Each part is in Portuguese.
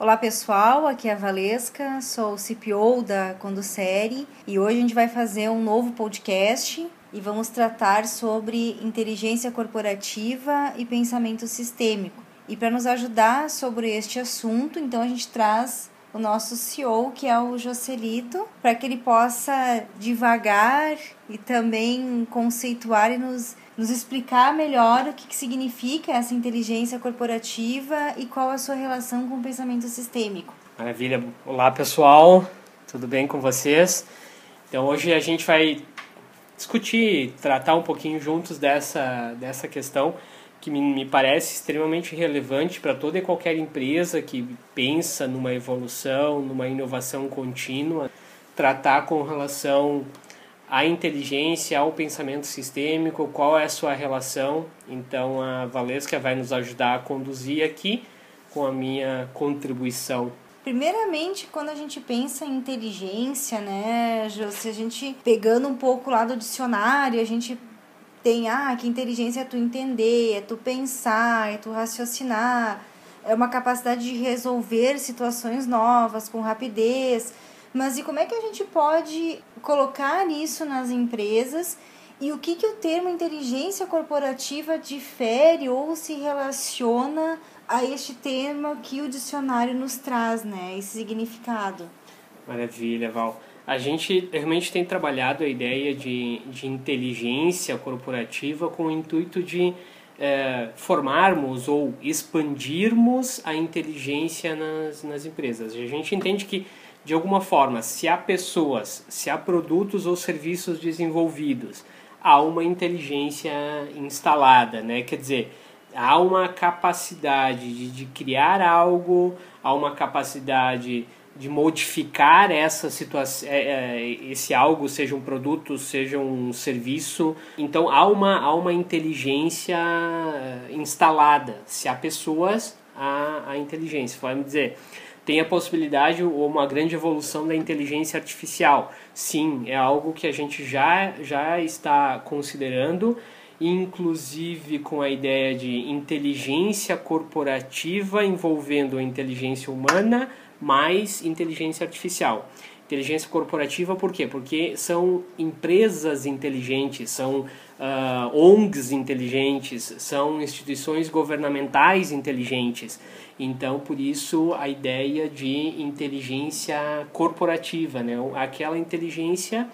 Olá pessoal, aqui é a Valesca, sou CPO da Conducere e hoje a gente vai fazer um novo podcast e vamos tratar sobre inteligência corporativa e pensamento sistêmico. E para nos ajudar sobre este assunto, então a gente traz o nosso CEO, que é o Joselito, para que ele possa devagar e também conceituar e nos nos explicar melhor o que, que significa essa inteligência corporativa e qual a sua relação com o pensamento sistêmico. Maravilha. Olá, pessoal. Tudo bem com vocês? Então, hoje a gente vai discutir, tratar um pouquinho juntos dessa, dessa questão que me, me parece extremamente relevante para toda e qualquer empresa que pensa numa evolução, numa inovação contínua, tratar com relação a inteligência, ao pensamento sistêmico, qual é a sua relação. Então a Valesca vai nos ajudar a conduzir aqui com a minha contribuição. Primeiramente, quando a gente pensa em inteligência, né, se a gente pegando um pouco lá do dicionário, a gente tem, ah, que inteligência é tu entender, é tu pensar, é tu raciocinar, é uma capacidade de resolver situações novas com rapidez. Mas e como é que a gente pode colocar isso nas empresas e o que, que o termo inteligência corporativa difere ou se relaciona a este termo que o dicionário nos traz, né? Esse significado. Maravilha, Val. A gente realmente tem trabalhado a ideia de, de inteligência corporativa com o intuito de é, formarmos ou expandirmos a inteligência nas, nas empresas. A gente entende que de alguma forma, se há pessoas, se há produtos ou serviços desenvolvidos, há uma inteligência instalada, né? Quer dizer, há uma capacidade de, de criar algo, há uma capacidade de modificar essa situação, é, é, esse algo, seja um produto, seja um serviço. Então há uma, há uma inteligência instalada. Se há pessoas, há a inteligência. Me dizer, tem a possibilidade ou uma grande evolução da inteligência artificial. Sim, é algo que a gente já, já está considerando, inclusive com a ideia de inteligência corporativa envolvendo a inteligência humana mais inteligência artificial. Inteligência corporativa por quê? Porque são empresas inteligentes, são uh, ONGs inteligentes, são instituições governamentais inteligentes. Então, por isso, a ideia de inteligência corporativa, né? aquela inteligência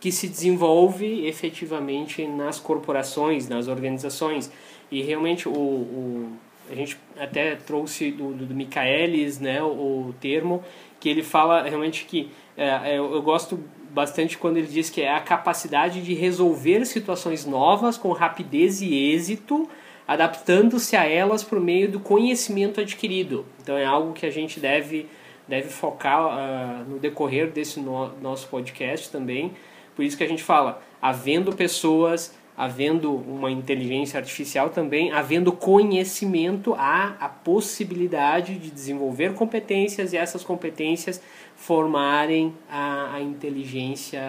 que se desenvolve efetivamente nas corporações, nas organizações. E realmente o, o a gente até trouxe do, do, do Michaelis né, o, o termo, que ele fala realmente que é, eu, eu gosto bastante quando ele diz que é a capacidade de resolver situações novas com rapidez e êxito, adaptando-se a elas por meio do conhecimento adquirido. Então é algo que a gente deve, deve focar uh, no decorrer desse no, nosso podcast também. Por isso que a gente fala, havendo pessoas, havendo uma inteligência artificial também, havendo conhecimento, há a possibilidade de desenvolver competências e essas competências formarem a, a inteligência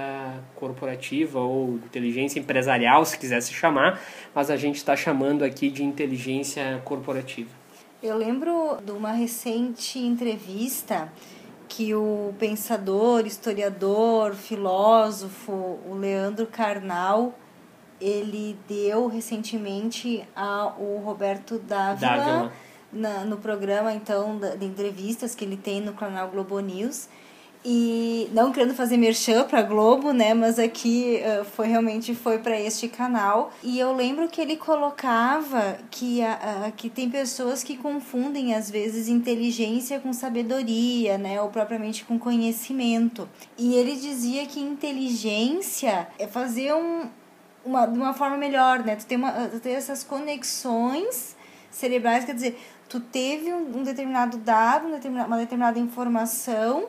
corporativa ou inteligência empresarial, se quiser se chamar, mas a gente está chamando aqui de inteligência corporativa. Eu lembro de uma recente entrevista que o pensador, historiador, filósofo, o Leandro Carnal, ele deu recentemente ao Roberto Dávila, Dávila. Na, no programa então de entrevistas que ele tem no canal Globo News e não querendo fazer merchan para Globo, né, mas aqui uh, foi realmente foi para este canal. E eu lembro que ele colocava que uh, que tem pessoas que confundem às vezes inteligência com sabedoria, né, ou propriamente com conhecimento. E ele dizia que inteligência é fazer um uma, de uma forma melhor, né? Tu tem, uma, tu tem essas conexões cerebrais, quer dizer, tu teve um, um determinado dado, uma determinada informação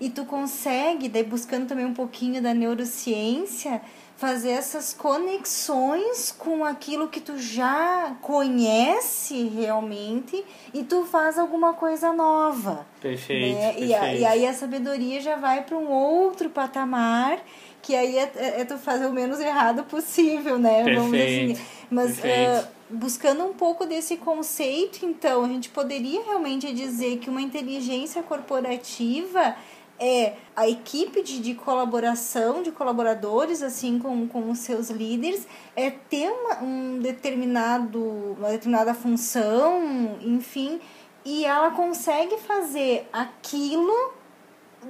e tu consegue, daí buscando também um pouquinho da neurociência, fazer essas conexões com aquilo que tu já conhece realmente e tu faz alguma coisa nova. Perfeito. Né? perfeito. E, a, e aí a sabedoria já vai para um outro patamar que aí é, é, é, tu fazer o menos errado possível, né? Perfeito, Vamos dizer assim. Mas uh, buscando um pouco desse conceito, então, a gente poderia realmente dizer que uma inteligência corporativa é a equipe de, de colaboração, de colaboradores, assim, com, com os seus líderes, é ter uma, um determinado, uma determinada função, enfim, e ela consegue fazer aquilo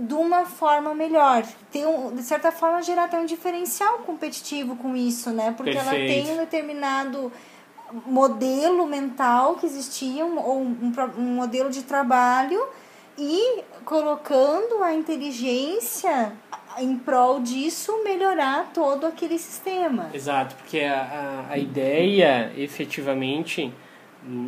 de uma forma melhor. Tem um, de certa forma, gerar até um diferencial competitivo com isso, né? Porque Perfeito. ela tem um determinado modelo mental que existia, um, ou um, um modelo de trabalho, e colocando a inteligência em prol disso, melhorar todo aquele sistema. Exato, porque a, a, a ideia, efetivamente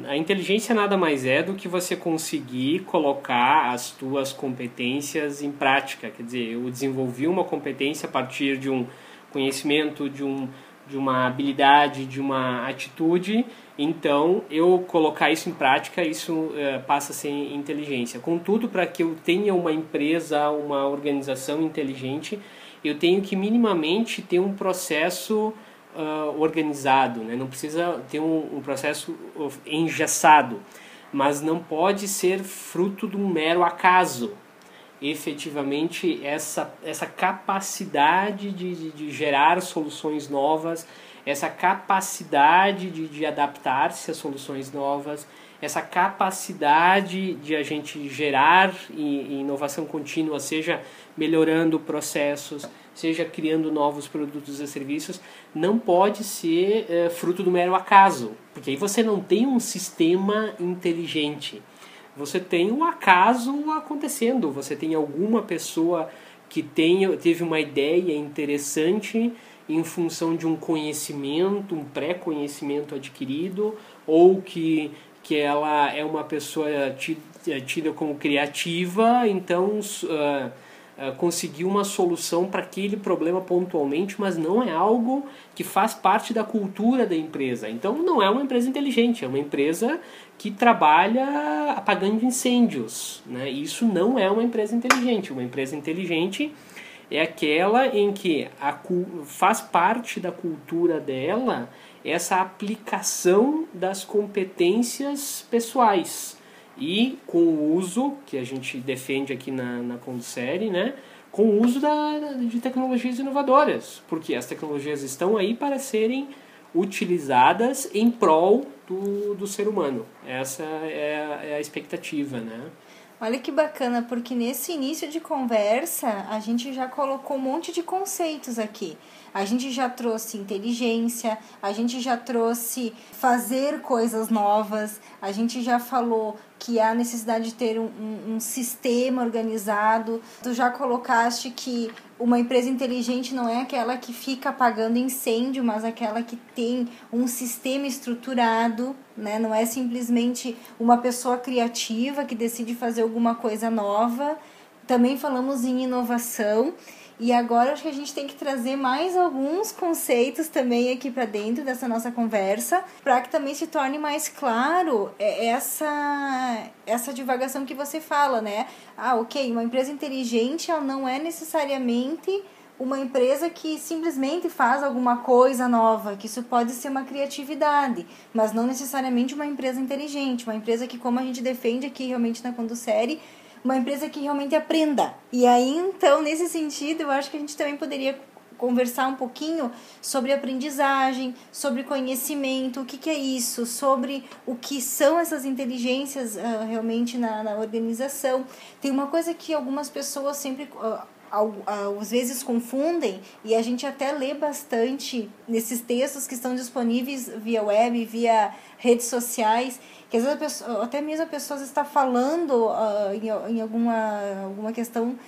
a inteligência nada mais é do que você conseguir colocar as tuas competências em prática. Quer dizer, eu desenvolvi uma competência a partir de um conhecimento, de, um, de uma habilidade, de uma atitude. Então, eu colocar isso em prática, isso uh, passa a ser inteligência. Contudo, para que eu tenha uma empresa, uma organização inteligente, eu tenho que minimamente ter um processo uh, organizado, né? não precisa ter um, um, processo engessado, mas não pode ser fruto de um mero acaso. Efetivamente, essa, essa capacidade de, de, de gerar soluções novas, essa capacidade de, de adaptar-se a soluções novas, essa capacidade de a gente gerar inovação contínua, seja melhorando processos, seja criando novos produtos e serviços, não pode ser é, fruto do mero acaso, porque aí você não tem um sistema inteligente. Você tem o um acaso acontecendo, você tem alguma pessoa que tem, teve uma ideia interessante em função de um conhecimento, um pré-conhecimento adquirido, ou que, que ela é uma pessoa tida como criativa, então uh, uh, conseguiu uma solução para aquele problema pontualmente, mas não é algo que faz parte da cultura da empresa. Então não é uma empresa inteligente, é uma empresa que trabalha apagando incêndios. Né? Isso não é uma empresa inteligente. Uma empresa inteligente é aquela em que a, faz parte da cultura dela essa aplicação das competências pessoais e com o uso que a gente defende aqui na, na Condusere, né? com o uso da, de tecnologias inovadoras, porque as tecnologias estão aí para serem utilizadas em prol do, do ser humano. Essa é a, é a expectativa, né? Olha que bacana, porque nesse início de conversa a gente já colocou um monte de conceitos aqui. A gente já trouxe inteligência, a gente já trouxe fazer coisas novas, a gente já falou que há necessidade de ter um, um, um sistema organizado. Tu já colocaste que uma empresa inteligente não é aquela que fica apagando incêndio, mas aquela que tem um sistema estruturado, né? Não é simplesmente uma pessoa criativa que decide fazer alguma coisa nova. Também falamos em inovação e agora acho que a gente tem que trazer mais alguns conceitos também aqui para dentro dessa nossa conversa, para que também se torne mais claro é, essa essa divagação que você fala, né? Ah, OK, uma empresa inteligente ela não é necessariamente uma empresa que simplesmente faz alguma coisa nova, que isso pode ser uma criatividade, mas não necessariamente uma empresa inteligente, uma empresa que, como a gente defende aqui realmente na Conducere, uma empresa que realmente aprenda. E aí, então, nesse sentido, eu acho que a gente também poderia conversar um pouquinho sobre aprendizagem, sobre conhecimento, o que, que é isso, sobre o que são essas inteligências uh, realmente na, na organização. Tem uma coisa que algumas pessoas sempre. Uh, às vezes confundem e a gente até lê bastante nesses textos que estão disponíveis via web, via redes sociais, que às vezes pessoa, até mesmo a pessoa está falando uh, em, em alguma, alguma questão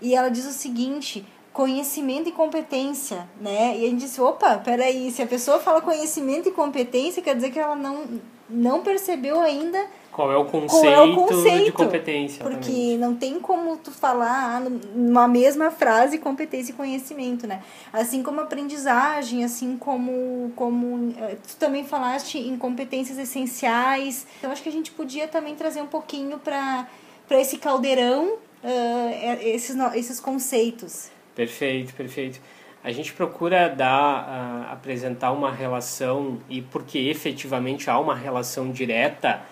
e ela diz o seguinte conhecimento e competência, né? E a gente disse, opa, peraí, se a pessoa fala conhecimento e competência, quer dizer que ela não, não percebeu ainda qual é o conceito, é o conceito de competência. Porque também. não tem como tu falar numa mesma frase competência e conhecimento, né? Assim como aprendizagem, assim como, como eh, tu também falaste em competências essenciais. Então acho que a gente podia também trazer um pouquinho para esse caldeirão uh, esses, esses conceitos. Perfeito, perfeito. A gente procura dar, uh, apresentar uma relação, e porque efetivamente há uma relação direta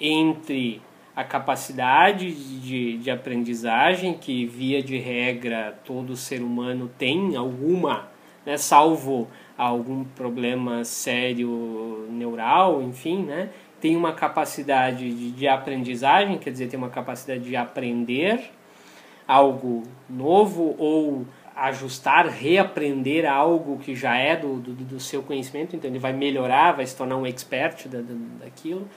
entre a capacidade de, de aprendizagem, que via de regra todo ser humano tem alguma, né, salvo algum problema sério neural, enfim, né, tem uma capacidade de, de aprendizagem, quer dizer, tem uma capacidade de aprender algo novo ou ajustar, reaprender algo que já é do, do, do, seu conhecimento, então ele vai melhorar, vai se tornar um expert da, da, daquilo.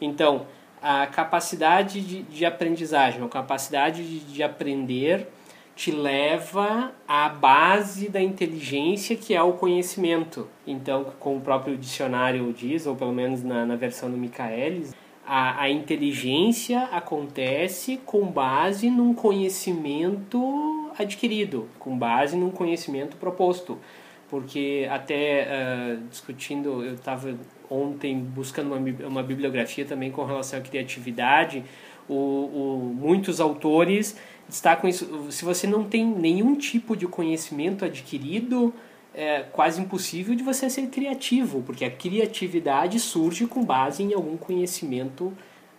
Então, a capacidade de, de aprendizagem, a capacidade de, de aprender te leva à base da inteligência que é o conhecimento. Então, como o próprio dicionário diz, ou pelo menos na, na versão do Michaelis, a, a inteligência acontece com base num conhecimento adquirido, com base num conhecimento proposto. Porque até uh, discutindo, eu estava ontem buscando uma, uma bibliografia também com relação à criatividade, o, o, muitos autores destacam isso. Se você não tem nenhum tipo de conhecimento adquirido, é quase impossível de você ser criativo, porque a criatividade surge com base em algum conhecimento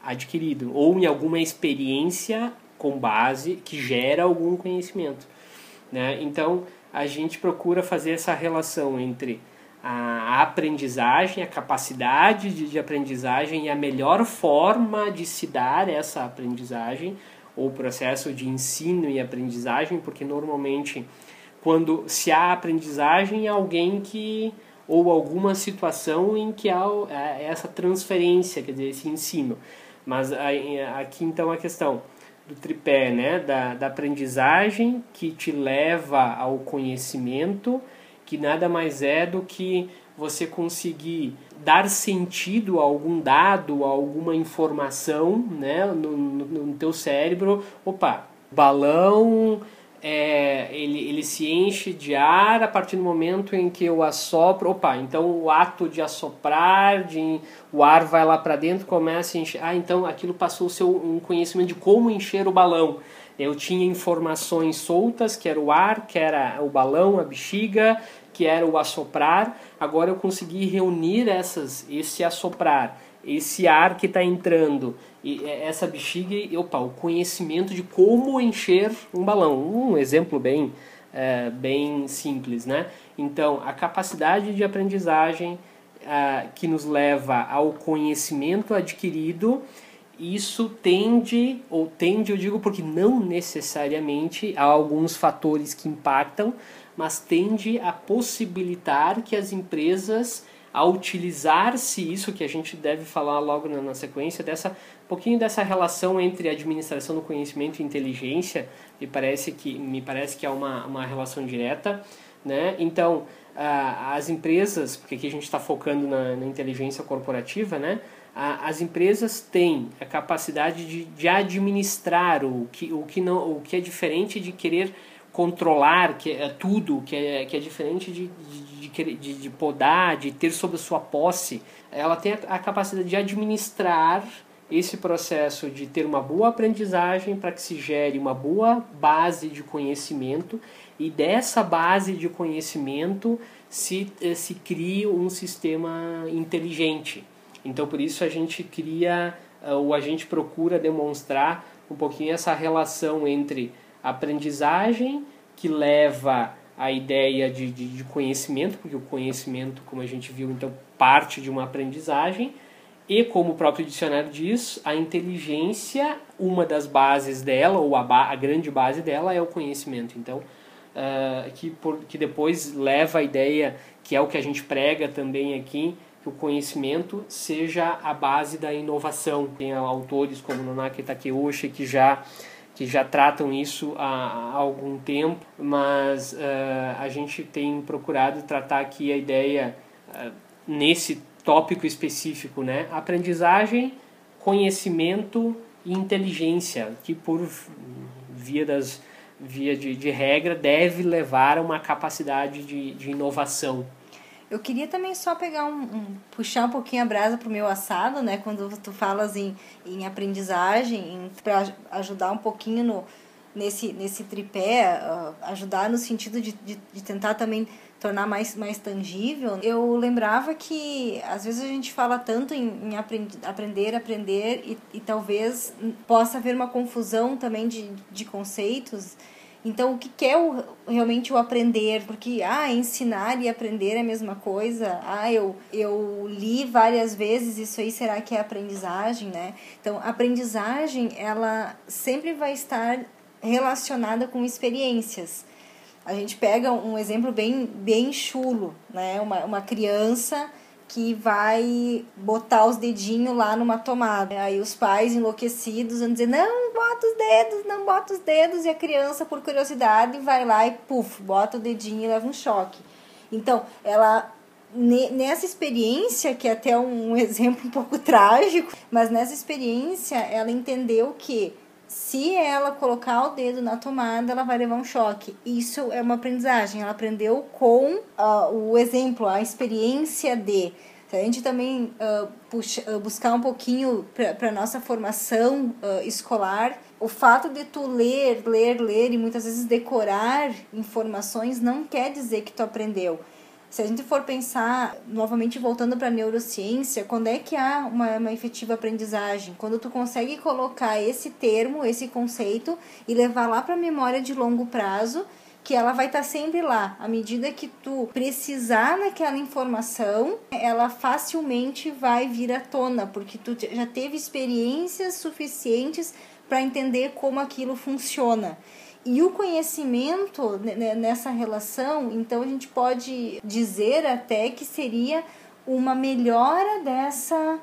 adquirido ou em alguma experiência com base que gera algum conhecimento, né? Então a gente procura fazer essa relação entre a aprendizagem, a capacidade de, de aprendizagem e a melhor forma de se dar essa aprendizagem ou processo de ensino e aprendizagem, porque normalmente quando se há aprendizagem é alguém que ou alguma situação em que há é, essa transferência, quer dizer, esse ensino. Mas aqui então a questão do tripé, né, da, da aprendizagem que te leva ao conhecimento, que nada mais é do que você conseguir dar sentido a algum dado, a alguma informação, né, no, no, no teu cérebro. Opa, balão é, ele, ele se enche de ar a partir do momento em que eu assopro. Opa, então o ato de assoprar, de, o ar vai lá para dentro, começa a encher. Ah, então aquilo passou o seu, um conhecimento de como encher o balão. Eu tinha informações soltas, que era o ar, que era o balão, a bexiga, que era o assoprar. Agora eu consegui reunir essas, esse assoprar, esse ar que está entrando e é, essa bexiga e opa, o conhecimento de como encher um balão. Um exemplo bem, é, bem simples, né? Então, a capacidade de aprendizagem é, que nos leva ao conhecimento adquirido, isso tende, ou tende eu digo porque não necessariamente há alguns fatores que impactam, mas tende a possibilitar que as empresas a utilizar-se isso que a gente deve falar logo na, na sequência dessa um pouquinho dessa relação entre administração do conhecimento e inteligência me parece que me parece que é uma, uma relação direta né? Então as empresas porque aqui a gente está focando na, na, inteligência corporativa né? As empresas têm a capacidade de, de administrar o que o que não o que é diferente de querer controlar que é tudo, que é, que é diferente de, de, de, de podar, de ter sob sua posse, ela tem a, a capacidade de administrar esse processo de ter uma boa aprendizagem para que se gere uma boa base de conhecimento e dessa base de conhecimento se, eh, se cria um sistema inteligente. Então, por isso a gente cria, eh, ou a gente procura demonstrar um pouquinho essa relação entre aprendizagem que leva a ideia de, de, de, conhecimento, porque o conhecimento, como a gente viu, então parte de uma aprendizagem, e como o próprio dicionário diz, a inteligência, uma das bases dela, ou a, ba a grande base dela, é o conhecimento. Então, uh, que, por, que depois leva a ideia, que é o que a gente prega também aqui, que o conhecimento seja a base da inovação. Tem autores como Nonaki Takeuchi que já que já tratam isso há, há algum tempo, mas uh, a gente tem procurado tratar aqui a ideia uh, nesse tópico específico, né? Aprendizagem, conhecimento e inteligência, que por via das via de, de regra deve levar a uma capacidade de, de inovação. Eu queria também só pegar um, um puxar um pouquinho a brasa pro meu assado, né? Quando tu falas em, em aprendizagem, para ajudar um pouquinho no, nesse, nesse tripé, uh, ajudar no sentido de, de, de tentar também tornar mais, mais tangível, eu lembrava que às vezes a gente fala tanto em, em aprend, aprender, aprender e, e talvez possa haver uma confusão também de, de conceitos. Então, o que é o, realmente o aprender? Porque, ah, ensinar e aprender é a mesma coisa. Ah, eu, eu li várias vezes, isso aí será que é aprendizagem, né? Então, aprendizagem, ela sempre vai estar relacionada com experiências. A gente pega um exemplo bem, bem chulo, né? Uma, uma criança que vai botar os dedinhos lá numa tomada. Aí os pais enlouquecidos vão dizer: não, bota os dedos, não bota os dedos. E a criança, por curiosidade, vai lá e puf, bota o dedinho e leva um choque. Então, ela nessa experiência, que é até um exemplo um pouco trágico, mas nessa experiência ela entendeu que se ela colocar o dedo na tomada, ela vai levar um choque. Isso é uma aprendizagem. Ela aprendeu com uh, o exemplo, a experiência de. A gente também uh, puxa, uh, buscar um pouquinho para a nossa formação escolar, o fato de tu ler, ler, ler e muitas vezes decorar informações não quer dizer que tu aprendeu se a gente for pensar, novamente voltando para a neurociência, quando é que há uma, uma efetiva aprendizagem? Quando tu consegue colocar esse termo, esse conceito e levar lá para a memória de longo prazo que ela vai estar tá sempre lá. À medida que tu precisar naquela informação, ela facilmente vai vir à tona, porque tu já teve experiências suficientes para entender como aquilo funciona. E o conhecimento nessa relação, então a gente pode dizer até que seria uma melhora dessa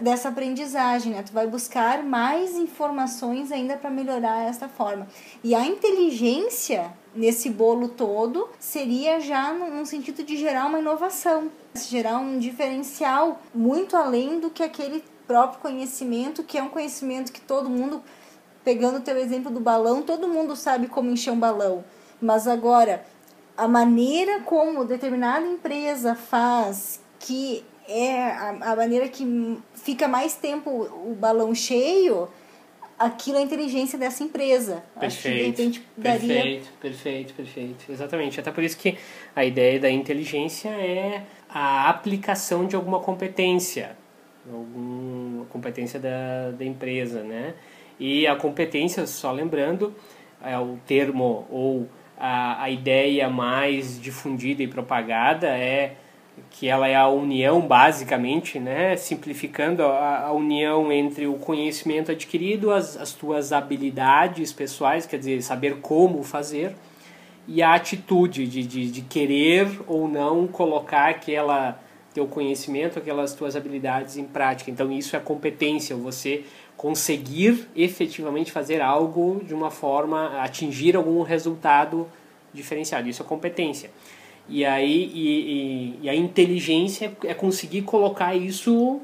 dessa aprendizagem, né? Tu vai buscar mais informações ainda para melhorar essa forma. E a inteligência nesse bolo todo seria já num sentido de gerar uma inovação, gerar um diferencial muito além do que aquele próprio conhecimento, que é um conhecimento que todo mundo pegando o teu exemplo do balão, todo mundo sabe como encher um balão. Mas agora, a maneira como determinada empresa faz, que é a, a maneira que fica mais tempo o balão cheio, aquilo é a inteligência dessa empresa. Perfeito, de daria... perfeito, perfeito, perfeito. Exatamente. Até por isso que a ideia da inteligência é a aplicação de alguma competência, alguma competência da, da empresa, né? E a competência, só lembrando, é o termo ou a, a ideia mais difundida e propagada é que ela é a união basicamente, né, simplificando a, a união entre o conhecimento adquirido, as, as tuas habilidades pessoais, quer dizer, saber como fazer, e a atitude de, de, de querer ou não colocar aquela teu conhecimento, aquelas tuas habilidades em prática. Então isso é competência, você conseguir efetivamente fazer algo de uma forma, atingir algum resultado diferenciado. Isso é competência. E aí e, e, e a inteligência é conseguir colocar isso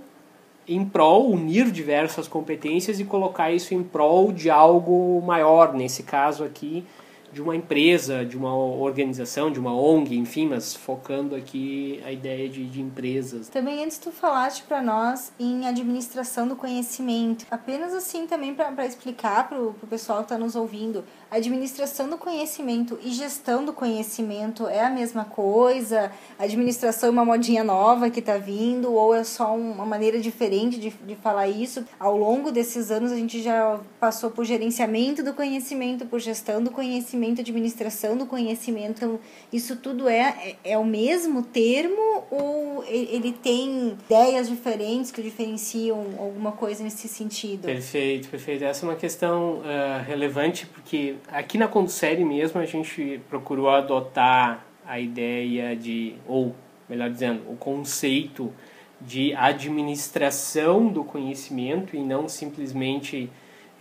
em prol, unir diversas competências e colocar isso em prol de algo maior. Nesse caso aqui, de uma empresa, de uma organização, de uma ONG, enfim, mas focando aqui a ideia de, de empresas. Também antes tu falaste para nós em administração do conhecimento. Apenas assim também para explicar para o pessoal que está nos ouvindo, administração do conhecimento e gestão do conhecimento é a mesma coisa? administração é uma modinha nova que está vindo ou é só uma maneira diferente de, de falar isso? Ao longo desses anos a gente já passou por gerenciamento do conhecimento, por gestão do conhecimento, administração do conhecimento. Então, isso tudo é, é, é o mesmo termo ou ele tem ideias diferentes que diferenciam alguma coisa nesse sentido? Perfeito, perfeito. Essa é uma questão uh, relevante porque aqui na Condusere mesmo a gente procurou adotar a ideia de, ou melhor dizendo, o conceito de administração do conhecimento e não simplesmente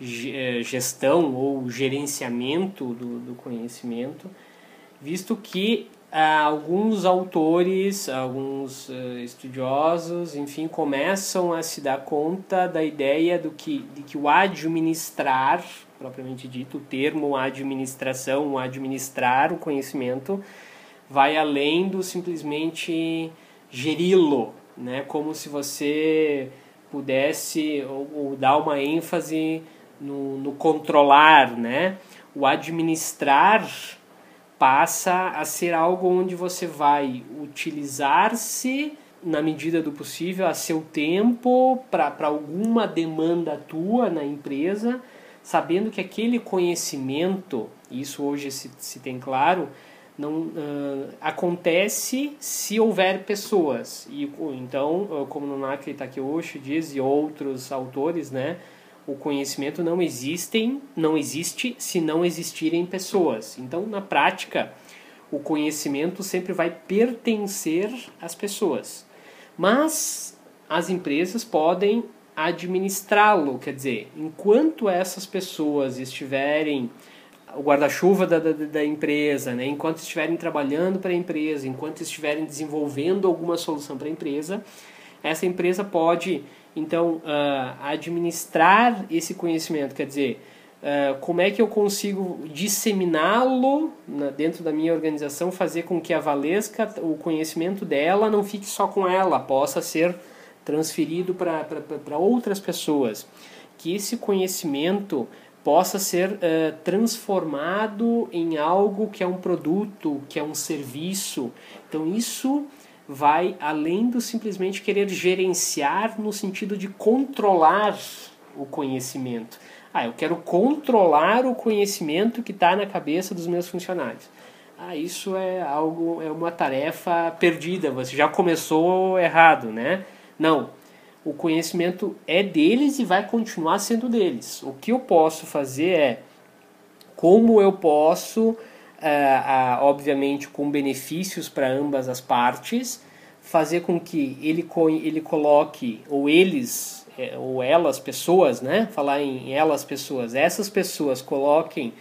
gestão ou gerenciamento do, do conhecimento, visto que ah, alguns autores, alguns uh, estudiosos, enfim, começam a se dar conta da ideia do que, de que o administrar propriamente dito, o termo administração, administrar o conhecimento, vai além do simplesmente geri-lo, né? como se você pudesse ou, ou dar uma ênfase no, no, controlar, né? o administrar passa a ser algo onde você vai utilizar-se na medida do possível a seu tempo para alguma demanda tua na empresa, sabendo que aquele conhecimento, isso hoje se, se tem claro, não uh, acontece se houver pessoas. E então, como no Nakri Takeuchi diz e outros autores, né, o conhecimento não existem, não existe se não existirem pessoas. Então, na prática, o conhecimento sempre vai pertencer às pessoas. Mas as empresas podem administrá-lo, quer dizer, enquanto essas pessoas estiverem o guarda-chuva da, da, da, empresa, né? enquanto estiverem trabalhando para a empresa, enquanto estiverem desenvolvendo alguma solução para a empresa, essa empresa pode então, uh, administrar esse conhecimento, quer dizer, uh, como é que eu consigo disseminá-lo dentro da minha organização, fazer com que a Valesca, o conhecimento dela, não fique só com ela, possa ser transferido para outras pessoas. Que esse conhecimento possa ser uh, transformado em algo que é um produto, que é um serviço. Então, isso vai além do simplesmente querer gerenciar no sentido de controlar o conhecimento. Ah, eu quero controlar o conhecimento que está na cabeça dos meus funcionários. Ah, isso é algo, é uma tarefa perdida, você já começou errado, né? Não, o conhecimento é deles e vai continuar sendo deles. O que eu posso fazer é como eu posso uh, uh, obviamente com benefícios para ambas as partes, fazer com que ele, ele coloque, ou eles, é, ou elas, pessoas, né? Falar em elas, pessoas, essas pessoas coloquem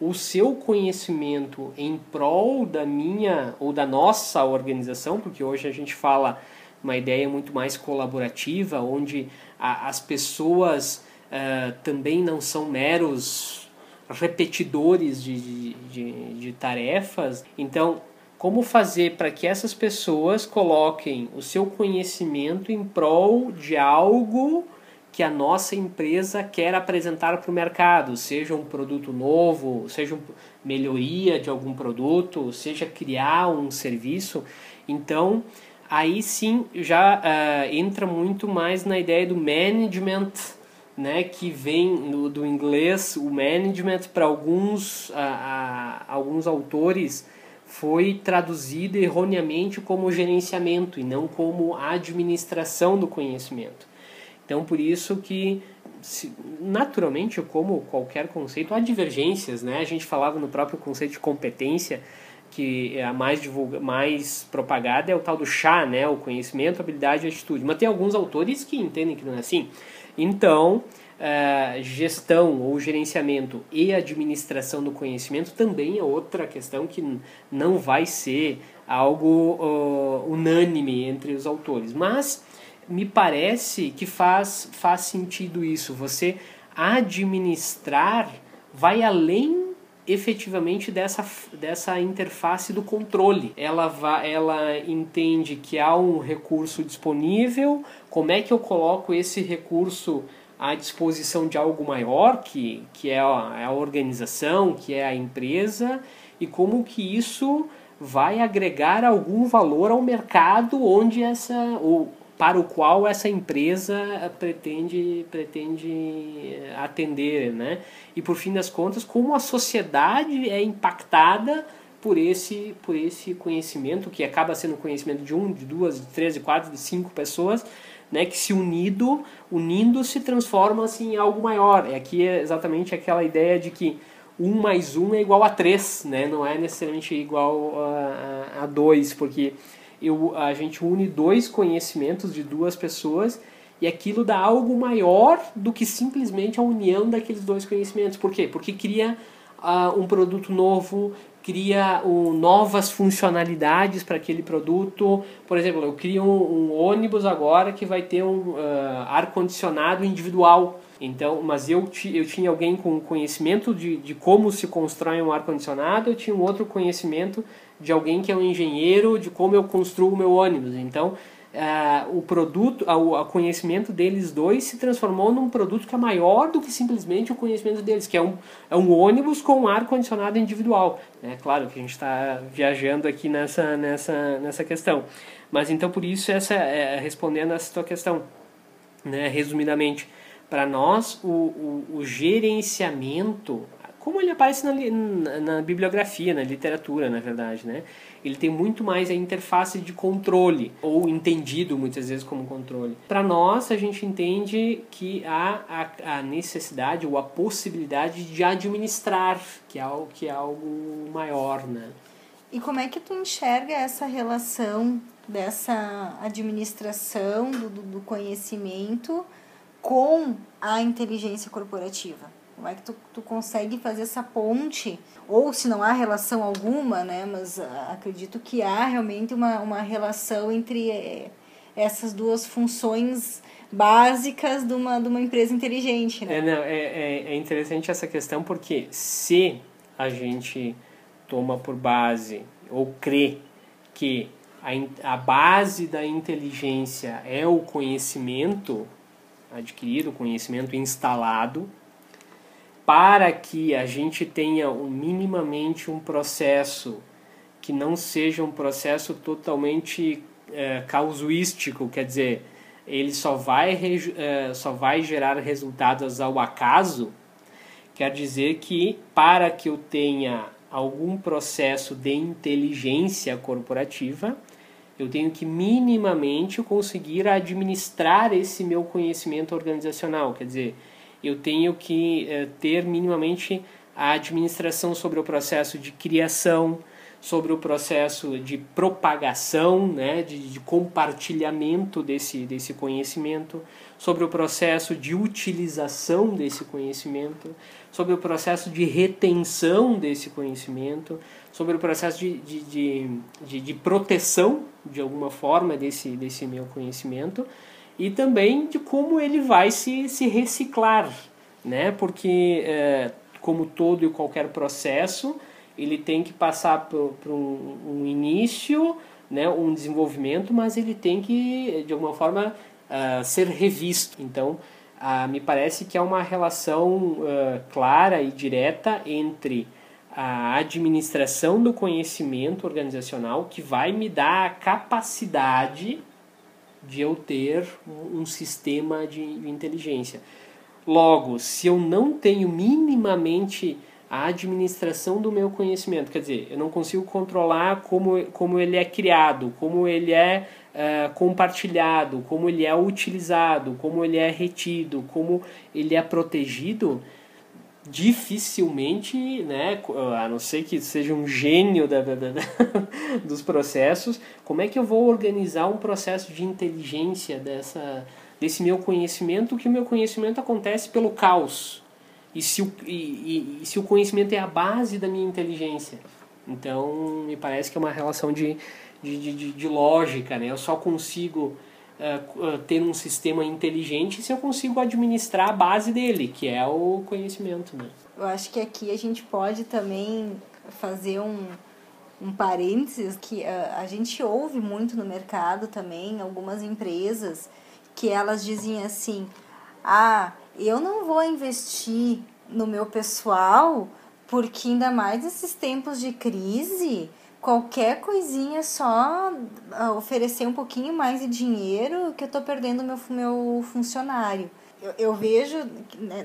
o seu conhecimento em prol da minha ou da nossa organização, porque hoje a gente fala uma ideia muito mais colaborativa, onde a, as pessoas uh, também não são meros repetidores de, de, de tarefas. Então, como fazer para que essas pessoas coloquem o seu conhecimento em prol de algo que a nossa empresa quer apresentar para o mercado, seja um produto novo, seja melhoria de algum produto, seja criar um serviço. Então, aí sim já uh, entra muito mais na ideia do management né, que vem do, do inglês, o management, para alguns, a, a, alguns autores, foi traduzido erroneamente como gerenciamento e não como administração do conhecimento. Então, por isso que, naturalmente, como qualquer conceito, há divergências. Né? A gente falava no próprio conceito de competência, que é a mais, divulga, mais propagada é o tal do chá, né? o conhecimento, habilidade e atitude. Mas tem alguns autores que entendem que não é assim. Então, uh, gestão ou gerenciamento e administração do conhecimento também é outra questão que não vai ser algo uh, unânime entre os autores. Mas me parece que faz, faz sentido isso. Você administrar vai além efetivamente dessa, dessa interface do controle. Ela, ela entende que há um recurso disponível, como é que eu coloco esse recurso à disposição de algo maior, que, que é a, é a organização, que é a empresa, e como que isso vai agregar algum valor ao mercado onde essa ou para o qual essa empresa pretende pretende atender, né? E por fim das contas, como a sociedade é impactada por esse por esse conhecimento que acaba sendo conhecimento de um, de duas, de três, de quatro, de cinco pessoas, né? Que se unido, unindo se transforma assim em algo maior. E aqui é exatamente aquela ideia de que um mais um é igual a três, né? Não é necessariamente igual a, a, a dois, porque eu, a gente une dois conhecimentos de duas pessoas e aquilo dá algo maior do que simplesmente a união daqueles dois conhecimentos. Por quê? Porque cria uh, um produto novo, cria uh, novas funcionalidades para aquele produto. Por exemplo, eu crio um, um ônibus agora que vai ter um uh, ar-condicionado individual. Então, mas eu, eu tinha alguém com conhecimento de, de como se constrói um ar-condicionado, eu tinha um outro conhecimento de alguém que é um engenheiro de como eu construo o meu ônibus. Então, uh, o produto, o conhecimento deles dois se transformou num produto que é maior do que simplesmente o conhecimento deles, que é um, é um ônibus com ar-condicionado individual. É claro que a gente está viajando aqui nessa, nessa, nessa questão. Mas então, por isso, essa, é, respondendo essa tua questão, né, resumidamente, para nós, o, o, o gerenciamento como ele aparece na, na, na, bibliografia, na literatura, na verdade, né? Ele tem muito mais a interface de controle, ou entendido muitas vezes como controle. Para nós, a gente entende que há a, a, necessidade ou a possibilidade de administrar, que é algo, que é algo maior, né? E como é que tu enxerga essa relação dessa administração do, do conhecimento com a inteligência corporativa? Como é que tu, tu consegue fazer essa ponte? Ou se não há relação alguma, né? Mas ah, acredito que há realmente uma, uma relação entre eh, essas duas funções básicas de uma, de uma empresa inteligente, né? É, não, é, é, é interessante essa questão porque se a gente toma por base ou crê que a, a base da inteligência é o conhecimento adquirido, o conhecimento instalado, para que a gente tenha um, minimamente um processo que não seja um processo totalmente é, causuístico, quer dizer, ele só vai, é, só vai gerar resultados ao acaso, quer dizer que para que eu tenha algum processo de inteligência corporativa, eu tenho que minimamente conseguir administrar esse meu conhecimento organizacional, quer dizer, eu tenho que eh, ter minimamente a administração sobre o processo de criação, sobre o processo de propagação, né, de, de, compartilhamento desse, desse conhecimento, sobre o processo de utilização desse conhecimento, sobre o processo de retenção desse conhecimento, sobre o processo de, de, de, de, proteção, de alguma forma, desse, desse meu conhecimento, e também de como ele vai se, se reciclar, né? Porque, é, como todo e qualquer processo, ele tem que passar por, por um, um, início, né? um desenvolvimento, mas ele tem que, de alguma forma, uh, ser revisto. Então, uh, me parece que é uma relação uh, clara e direta entre a administração do conhecimento organizacional que vai me dar a capacidade de eu ter um, sistema de inteligência. Logo, se eu não tenho minimamente a administração do meu conhecimento, quer dizer, eu não consigo controlar como, como ele é criado, como ele é uh, compartilhado, como ele é utilizado, como ele é retido, como ele é protegido, dificilmente, né, a não ser que seja um gênio da, da, da, dos processos, como é que eu vou organizar um processo de inteligência dessa, desse meu conhecimento, que o meu conhecimento acontece pelo caos, e se, o, e, e, e se o conhecimento é a base da minha inteligência. Então, me parece que é uma relação de, de, de, de lógica, né? Eu só consigo uh, ter um sistema inteligente se eu consigo administrar a base dele, que é o conhecimento. Né? Eu acho que aqui a gente pode também fazer um, um parênteses que uh, a gente ouve muito no mercado também, algumas empresas que elas dizem assim, ah, eu não vou investir no meu pessoal porque ainda mais nesses tempos de crise, qualquer coisinha só ah, oferecer um pouquinho mais de dinheiro que eu tô perdendo meu, meu funcionário. Eu, eu vejo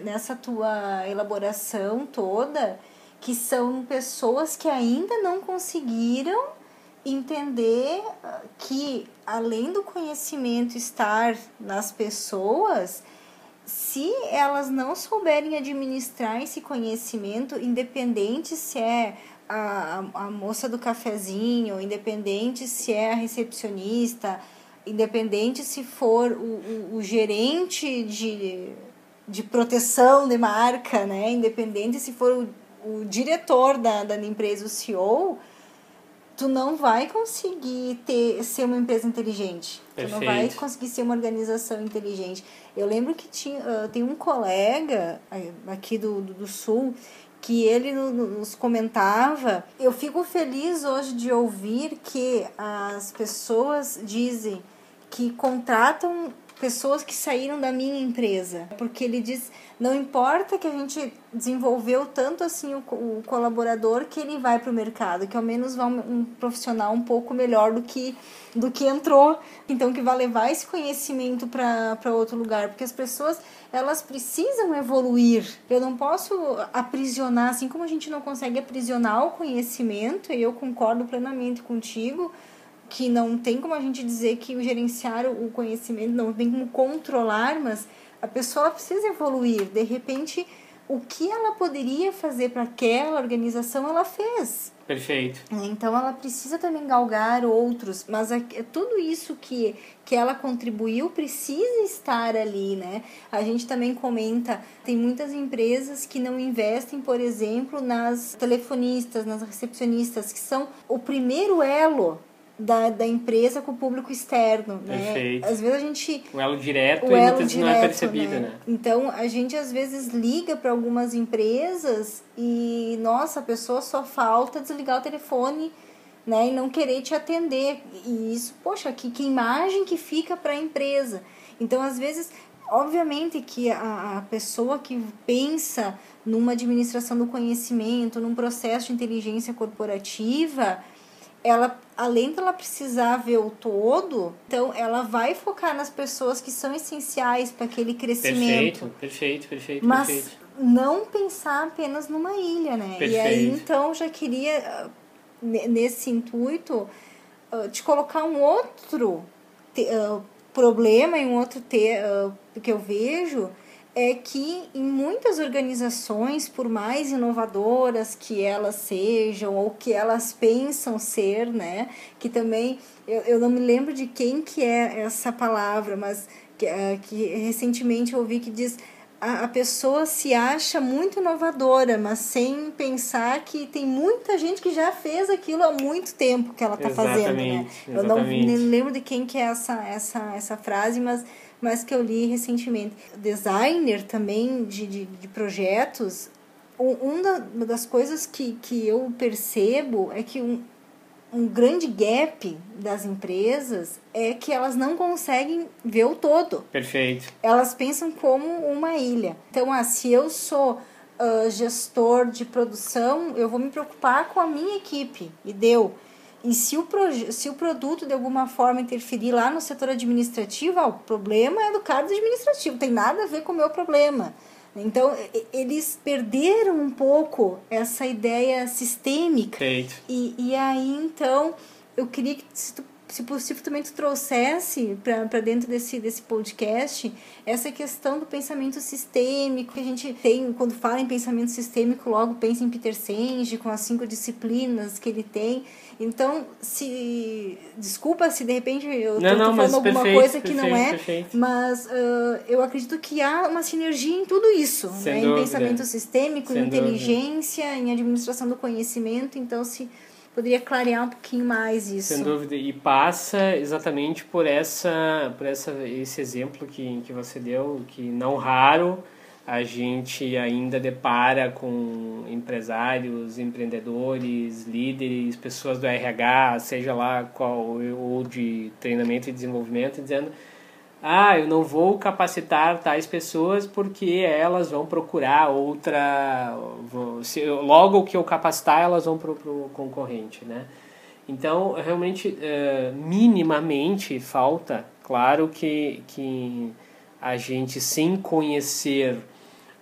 nessa tua elaboração toda que são pessoas que ainda não conseguiram entender ah, que além do conhecimento estar nas pessoas, se elas não souberem administrar esse conhecimento, independente se é a, a moça do cafezinho, independente se é a recepcionista, independente se for o, o, o gerente de, de proteção de marca, né? independente se for o, o diretor da, da empresa, o CEO, tu não vai conseguir ter, ser uma empresa inteligente. Perfeito. Tu não vai conseguir ser uma organização inteligente. Eu lembro que tinha, uh, tem um colega aqui do, do, do Sul que ele nos comentava. Eu fico feliz hoje de ouvir que as pessoas dizem que contratam pessoas que saíram da minha empresa, porque ele diz não importa que a gente desenvolveu tanto assim o, o colaborador que ele vai para o mercado, que ao menos vai um, um, profissional um pouco melhor do que do que entrou, então que vai levar esse conhecimento para outro lugar, porque as pessoas elas precisam evoluir. Eu não posso aprisionar, assim como a gente não consegue aprisionar o conhecimento, e eu concordo plenamente contigo que não tem como a gente dizer que gerenciar o conhecimento não tem como controlar, mas a pessoa precisa evoluir. De repente, o que ela poderia fazer para aquela organização, ela fez. Perfeito. Então ela precisa também galgar outros, mas é, é tudo isso que, que ela contribuiu precisa estar ali, né? A gente também comenta, tem muitas empresas que não investem, por exemplo, nas telefonistas, nas recepcionistas, que são o primeiro elo da, da empresa com o público externo, né? Perfeito. Às vezes a gente o elo direto o elo direto, não é percebido, né? né? Então a gente às vezes liga para algumas empresas e nossa, a pessoa só falta desligar o telefone, né, e não querer te atender. E isso, poxa, que, que imagem que fica para a empresa. Então às vezes obviamente que a, a pessoa que pensa numa administração do conhecimento, num processo de inteligência corporativa, ela além dela precisar ver o todo, então ela vai focar nas pessoas que são essenciais para aquele crescimento. Perfeito, perfeito, perfeito. Mas perfeito. não pensar apenas numa ilha, né? Perfeito. E aí então já queria ah, nesse intuito ah, te colocar um outro ah, problema e um outro te, que eu vejo é que em muitas organizações, por mais inovadoras que elas sejam ou que elas pensam ser, né, que também eu, eu não me lembro de quem que é essa palavra, mas que, uh, que recentemente eu ouvi que diz a, a pessoa se acha muito inovadora, mas sem pensar que tem muita gente que já fez aquilo há muito tempo que ela está fazendo, né? Eu não me lembro de quem que é essa, essa, essa frase, mas mas que eu li recentemente. Designer também de, de, de projetos, uma das coisas que, que eu percebo é que um, um grande gap das empresas é que elas não conseguem ver o todo. Perfeito. Elas pensam como uma ilha. Então, ah, se eu sou uh, gestor de produção, eu vou me preocupar com a minha equipe. E deu. E se o, se o produto de alguma forma interferir lá no setor administrativo, ah, o problema é do cara administrativo, tem nada a ver com o meu problema. Então, eles perderam um pouco essa ideia sistêmica. E, e aí, então, eu queria que, se tu se possível, também tu trouxesse para dentro desse, desse podcast essa questão do pensamento sistêmico que a gente tem, quando fala em pensamento sistêmico, logo pensa em Peter Senge, com as cinco disciplinas que ele tem. Então, se. Desculpa se de repente eu estou falando alguma perfeito, coisa que perfeito, não é, perfeito. mas uh, eu acredito que há uma sinergia em tudo isso, né? em pensamento sistêmico, Sem em inteligência, dúvida. em administração do conhecimento. Então, se poderia clarear um pouquinho mais isso. Sem dúvida. E passa exatamente por essa, por essa, esse exemplo que, que você deu, que não raro a gente ainda depara com empresários, empreendedores, líderes, pessoas do RH, seja lá qual, ou de treinamento e desenvolvimento, dizendo ah, eu não vou capacitar tais pessoas porque elas vão procurar outra. Se, logo que eu capacitar, elas vão para o concorrente, né? Então, realmente, é, minimamente falta, claro que, que a gente, sem conhecer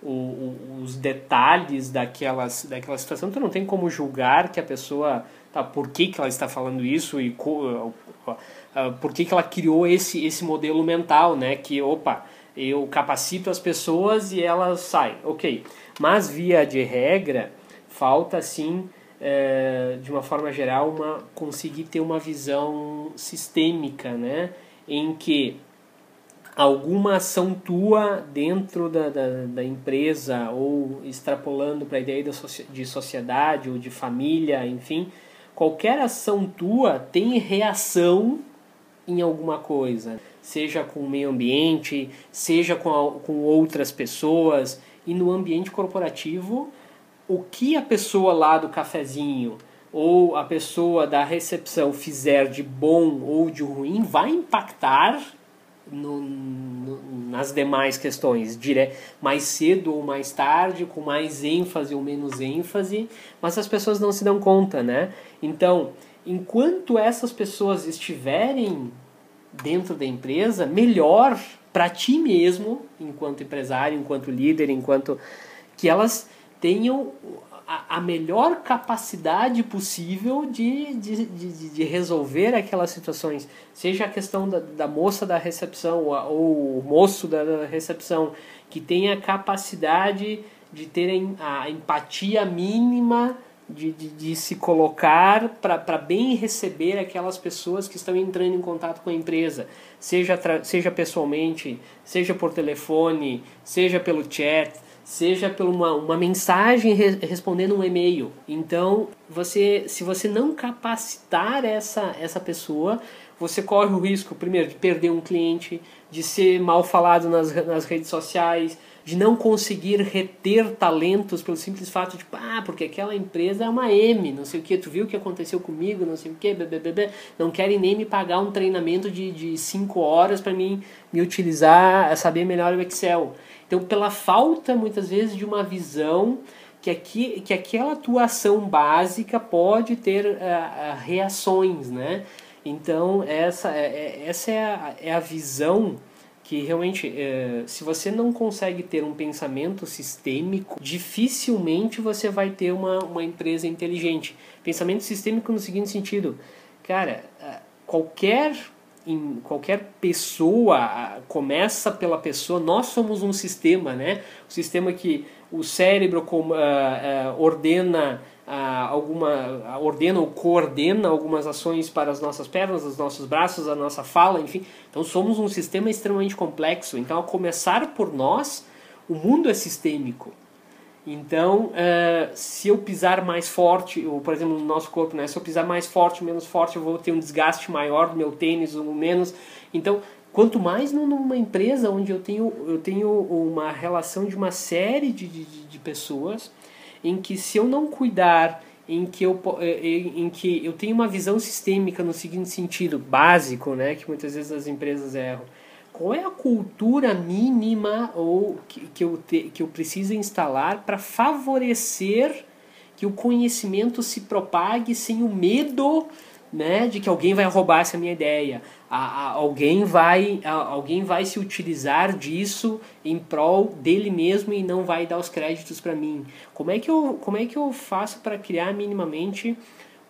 o, o, os detalhes daquelas, daquela situação, tu não tem como julgar que a pessoa, tá, por que, que ela está falando isso e uh, por que, que ela criou esse, esse modelo mental, né? Que, opa, eu capacito as pessoas e elas saem. Ok. Mas, via de regra, falta, sim, é, de uma forma geral, uma, conseguir ter uma visão sistêmica, né? Em que alguma ação tua dentro da, da, da empresa ou extrapolando para a ideia de sociedade ou de família, enfim, qualquer ação tua tem reação em alguma coisa, seja com o meio ambiente, seja com, a, com outras pessoas. E no ambiente corporativo, o que a pessoa lá do cafezinho ou a pessoa da recepção fizer de bom ou de ruim, vai impactar no, no, nas demais questões, dire, mais cedo ou mais tarde, com mais ênfase ou menos ênfase, mas as pessoas não se dão conta, né? Então, enquanto essas pessoas estiverem dentro da empresa, melhor para ti mesmo, enquanto empresário, enquanto líder, enquanto que elas tenham a, melhor capacidade possível de, de, de, de, resolver aquelas situações. Seja a questão da, da moça da recepção ou, ou o moço da, da recepção, que tenha capacidade de terem a empatia mínima de, de, de, se colocar para bem receber aquelas pessoas que estão entrando em contato com a empresa, seja, seja pessoalmente, seja por telefone, seja pelo chat, seja por uma, uma mensagem re, respondendo um e-mail. Então, você, se você não capacitar essa, essa pessoa, você corre o risco, primeiro, de perder um cliente, de ser mal falado nas, nas redes sociais, de não conseguir reter talentos pelo simples fato de, ah, porque aquela empresa é uma M, não sei o que, tu viu o que aconteceu comigo, não sei o que, bebê, não querem nem me pagar um treinamento de, de cinco horas para mim me utilizar, saber melhor o Excel. Então, pela falta, muitas vezes, de uma visão que, aqui, que aquela atuação básica pode ter uh, reações, né? Então, essa, é, é, essa é, a, é a visão que realmente, é, se você não consegue ter um pensamento sistêmico, dificilmente você vai ter uma, uma empresa inteligente. Pensamento sistêmico no seguinte sentido, cara, qualquer em qualquer pessoa começa pela pessoa. Nós somos um sistema né? O sistema que o cérebro uh, uh, ordena uh, alguma ordena ou coordena algumas ações para as nossas pernas os nossos braços a nossa fala enfim. Então somos um sistema extremamente complexo. Então ao começar por nós o mundo é sistêmico. Então, uh, se eu pisar mais forte, ou por exemplo no nosso corpo, né, se eu pisar mais forte, menos forte, eu vou ter um desgaste maior do meu tênis ou menos. Então, quanto mais numa empresa onde eu tenho, eu tenho uma relação de uma série de, de, de pessoas, em que se eu não cuidar, em que, eu, eh, em que eu tenho uma visão sistêmica no seguinte sentido, básico, né, que muitas vezes as empresas erram qual é a cultura mínima ou que, que, eu, te, que eu preciso instalar para favorecer que o conhecimento se propague sem o medo né, de que alguém vai roubar essa minha ideia, a, a, alguém, vai, a, alguém vai se utilizar disso em prol dele mesmo e não vai dar os créditos para mim. Como é que eu, como é que eu faço para criar minimamente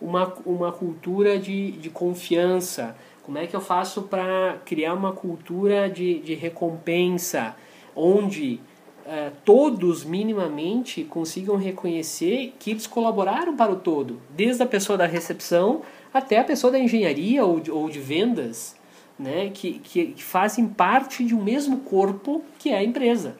uma, uma cultura de, de confiança? Como é que eu faço para criar uma cultura de, de recompensa, onde uh, todos minimamente consigam reconhecer que eles colaboraram para o todo, desde a pessoa da recepção até a pessoa da engenharia ou de, ou de vendas, né, que, que, que fazem parte de um mesmo corpo que é a empresa.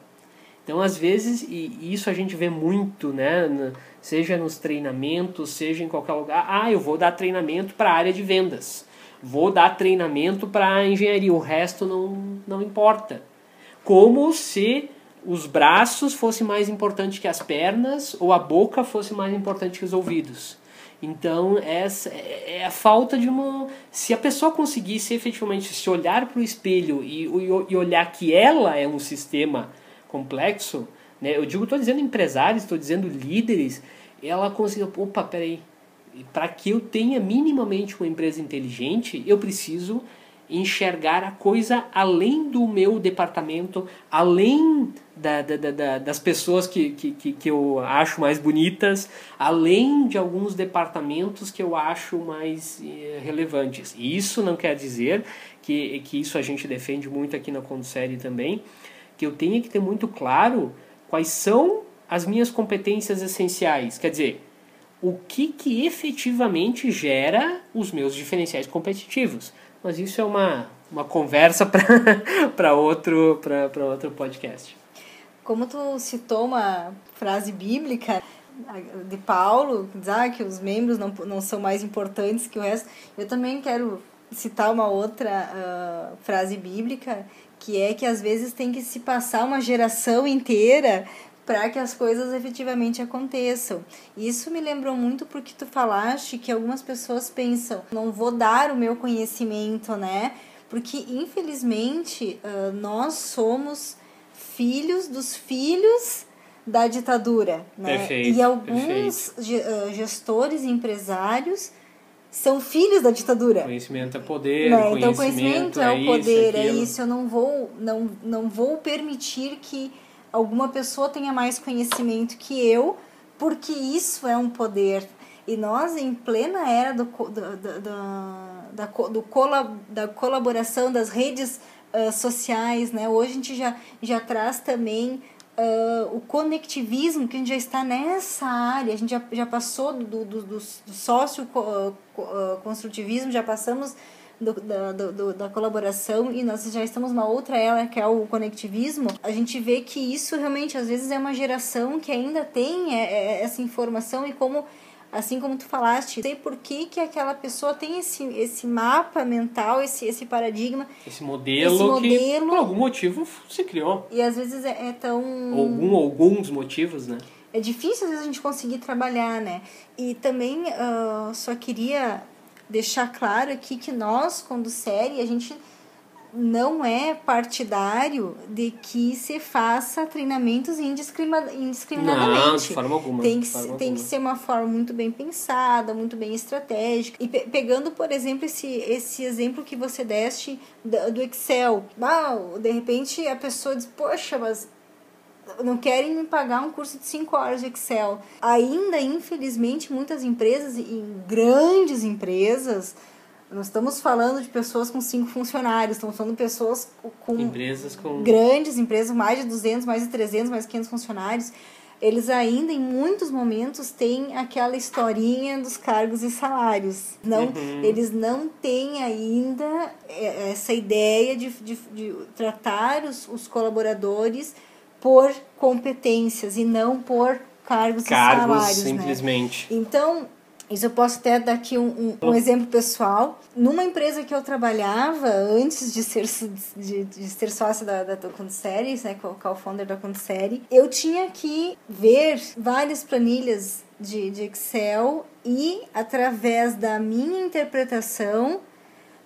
Então, às vezes, e isso a gente vê muito, né, seja nos treinamentos, seja em qualquer lugar, ah, eu vou dar treinamento para a área de vendas vou dar treinamento para engenharia, o resto não, não importa. Como se os braços fossem mais importantes que as pernas ou a boca fosse mais importante que os ouvidos. Então, essa é a falta de uma. Se a pessoa conseguisse efetivamente se olhar para o espelho e, e olhar que ela é um sistema complexo, né? eu digo, estou dizendo empresários, estou dizendo líderes, ela conseguiu. Opa, peraí, para que eu tenha minimamente uma empresa inteligente, eu preciso enxergar a coisa além do meu departamento, além da, da, da, das pessoas que, que, que eu acho mais bonitas, além de alguns departamentos que eu acho mais eh, relevantes. E isso não quer dizer que, que isso a gente defende muito aqui na Condusérie também, que eu tenha que ter muito claro quais são as minhas competências essenciais. Quer dizer, o que, que efetivamente gera os meus diferenciais competitivos. Mas isso é uma, uma conversa para outro, outro podcast. Como tu citou uma frase bíblica de Paulo, ah, que os membros não, não são mais importantes que o resto, eu também quero citar uma outra uh, frase bíblica, que é que às vezes tem que se passar uma geração inteira para que as coisas efetivamente aconteçam. Isso me lembrou muito porque tu falaste que algumas pessoas pensam, não vou dar o meu conhecimento, né? Porque infelizmente nós somos filhos dos filhos da ditadura, né? Perfeito, e alguns perfeito. gestores e empresários são filhos da ditadura. Conhecimento é poder, né? conhecimento, então conhecimento é, é o poder, isso, é isso. Eu não vou, não, não vou permitir que alguma pessoa tenha mais conhecimento que eu, porque isso é um poder. E nós, em plena era do, do, do, da, do colab, da colaboração das redes uh, sociais, né? hoje a gente já, já traz também uh, o conectivismo, que a gente já está nessa área, a gente já, já passou do, do, do, do sócio-construtivismo, já passamos do, da, do, da colaboração e nós já estamos numa outra era que é o conectivismo, a gente vê que isso realmente às vezes é uma geração que ainda tem é, é, essa informação e como assim como tu falaste, sei por que, que aquela pessoa tem esse, esse mapa mental, esse, esse paradigma. Esse modelo, esse modelo que por algum motivo se criou. E às vezes é, é tão. Algum, alguns motivos, né? É difícil às vezes a gente conseguir trabalhar, né? E também uh, só queria deixar claro aqui que nós, quando série, a gente não é partidário de que se faça treinamentos indiscriminadamente. Não, de forma alguma. Tem que, forma tem alguma. que ser uma forma muito bem pensada, muito bem estratégica. E pe pegando, por exemplo, esse, esse exemplo que você deste do, do Excel. Ah, de repente a pessoa diz, poxa, mas não querem me pagar um curso de 5 horas de Excel. Ainda, infelizmente, muitas empresas, e grandes empresas, nós estamos falando de pessoas com cinco funcionários, estamos falando de pessoas com empresas com grandes empresas, mais de 200, mais de 300, mais de 500 funcionários. Eles ainda em muitos momentos têm aquela historinha dos cargos e salários. Não, Uhum. eles não têm ainda é, essa ideia de, de, de tratar os, os colaboradores por competências e não por cargos, e cargos, salários, né? simplesmente. Então, isso eu posso até dar aqui um, um, um, exemplo pessoal. Numa empresa que eu trabalhava, antes de ser, de, de ser sócia da, da Condséries, né, co-founder da Condsérie, eu tinha que ver várias planilhas de, de Excel e, através da minha interpretação,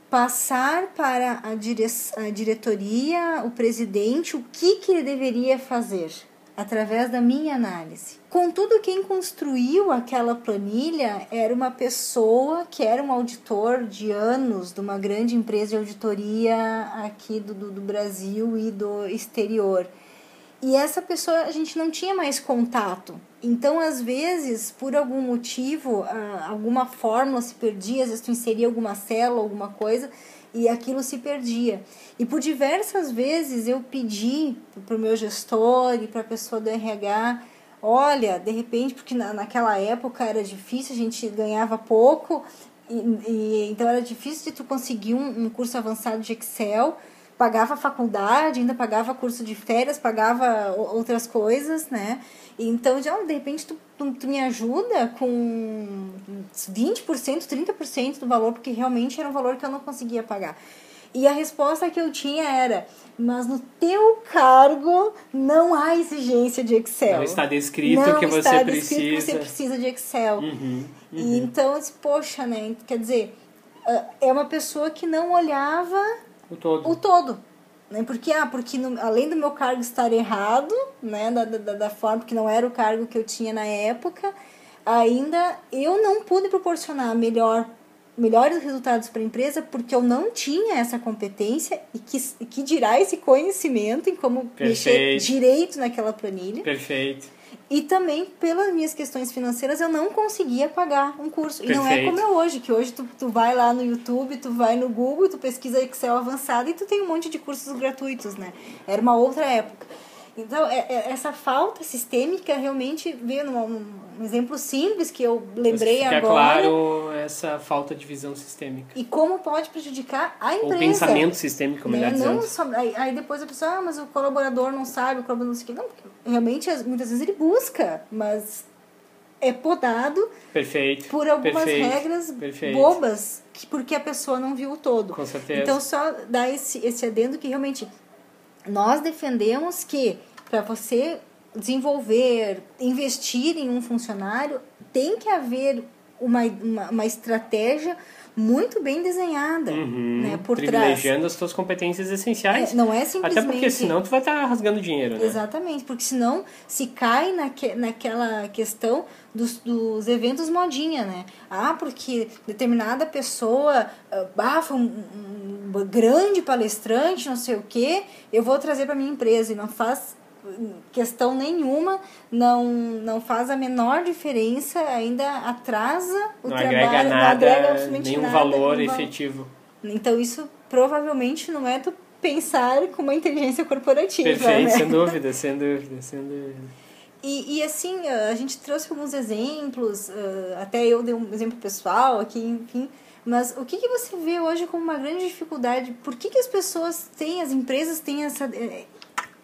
passar para a, dire a diretoria, o presidente, o que, que ele deveria fazer através da minha análise. Contudo, quem construiu aquela planilha era uma pessoa que era um auditor de anos de uma grande empresa de auditoria aqui do, do, do Brasil e do exterior. E essa pessoa a gente não tinha mais contato. Então, às vezes, por algum motivo, alguma fórmula se perdia, às vezes tu inseria alguma célula, alguma coisa, e aquilo se perdia. E por diversas vezes eu pedi para o meu gestor e para a pessoa do RH, olha, de repente, porque na, naquela época era difícil, a gente ganhava pouco, e, e então era difícil de tu conseguir um, um curso avançado de Excel, pagava faculdade, ainda pagava curso de férias, pagava outras coisas, né? Então, já, de repente, tu, tu, tu, me ajuda com 20%, 30% do valor, porque realmente era um valor que eu não conseguia pagar. E a resposta que eu tinha era: mas no teu cargo não há exigência de Excel. Não está descrito não que está você descrito precisa. que você precisa de Excel. Uhum, uhum. E então, poxa, né? Quer dizer, é uma pessoa que não olhava o todo. O todo. Né? Porque, ah, porque no, além do meu cargo estar errado, né, da, da, da forma que não era o cargo que eu tinha na época, ainda eu não pude proporcionar melhor, melhores resultados para a empresa porque eu não tinha essa competência e que, que dirá esse conhecimento em como Perfeito. mexer direito naquela planilha. Perfeito. E também, pelas minhas questões financeiras, eu não conseguia pagar um curso. E não é Perfeito. como é hoje, que hoje tu, tu vai lá no YouTube, tu vai no Google, tu pesquisa Excel avançado e tu tem um monte de cursos gratuitos, né? Era uma outra época. Então, é, é, essa falta sistêmica realmente veio num, num exemplo simples que eu lembrei Fica agora. claro essa falta de visão sistêmica. E como pode prejudicar a empresa. Ou pensamento sistêmico, melhor né? não só, aí, aí depois a pessoa, ah, mas o colaborador não sabe, o colaborador não sei o que. Não, realmente, as- muitas vezes ele busca, mas é podado Perfeito. por algumas perfeito, regras perfeito. bobas, que, porque a pessoa não viu o todo. Com certeza. Então, só dar esse, esse adendo que realmente nós defendemos que para você desenvolver, investir em um funcionário, tem que haver uma, uma, uma estratégia muito bem desenhada, Uhum, né, por privilegiando trás. as tuas competências essenciais. É, não é simplesmente... Até porque senão tu vai estar rasgando dinheiro, né? Exatamente, porque senão se cai naque, naquela questão dos, dos eventos modinha, né? Ah, porque determinada pessoa ah, foi um, um grande palestrante, não sei o quê, eu vou trazer para minha empresa e não faz questão nenhuma, não, não faz a menor diferença, ainda atrasa o não trabalho, agrega não nada, agrega absolutamente nenhum nada, valor nenhum efetivo. Então isso provavelmente não é tu pensar com uma inteligência corporativa, Perfeito, né? sem dúvida, sem dúvida, sem dúvida. E, e assim, a gente trouxe alguns exemplos, ah, até eu dei um exemplo pessoal aqui, enfim. Mas o que, que você vê hoje como uma grande dificuldade? Por que, que as pessoas têm, as empresas têm essa, eh,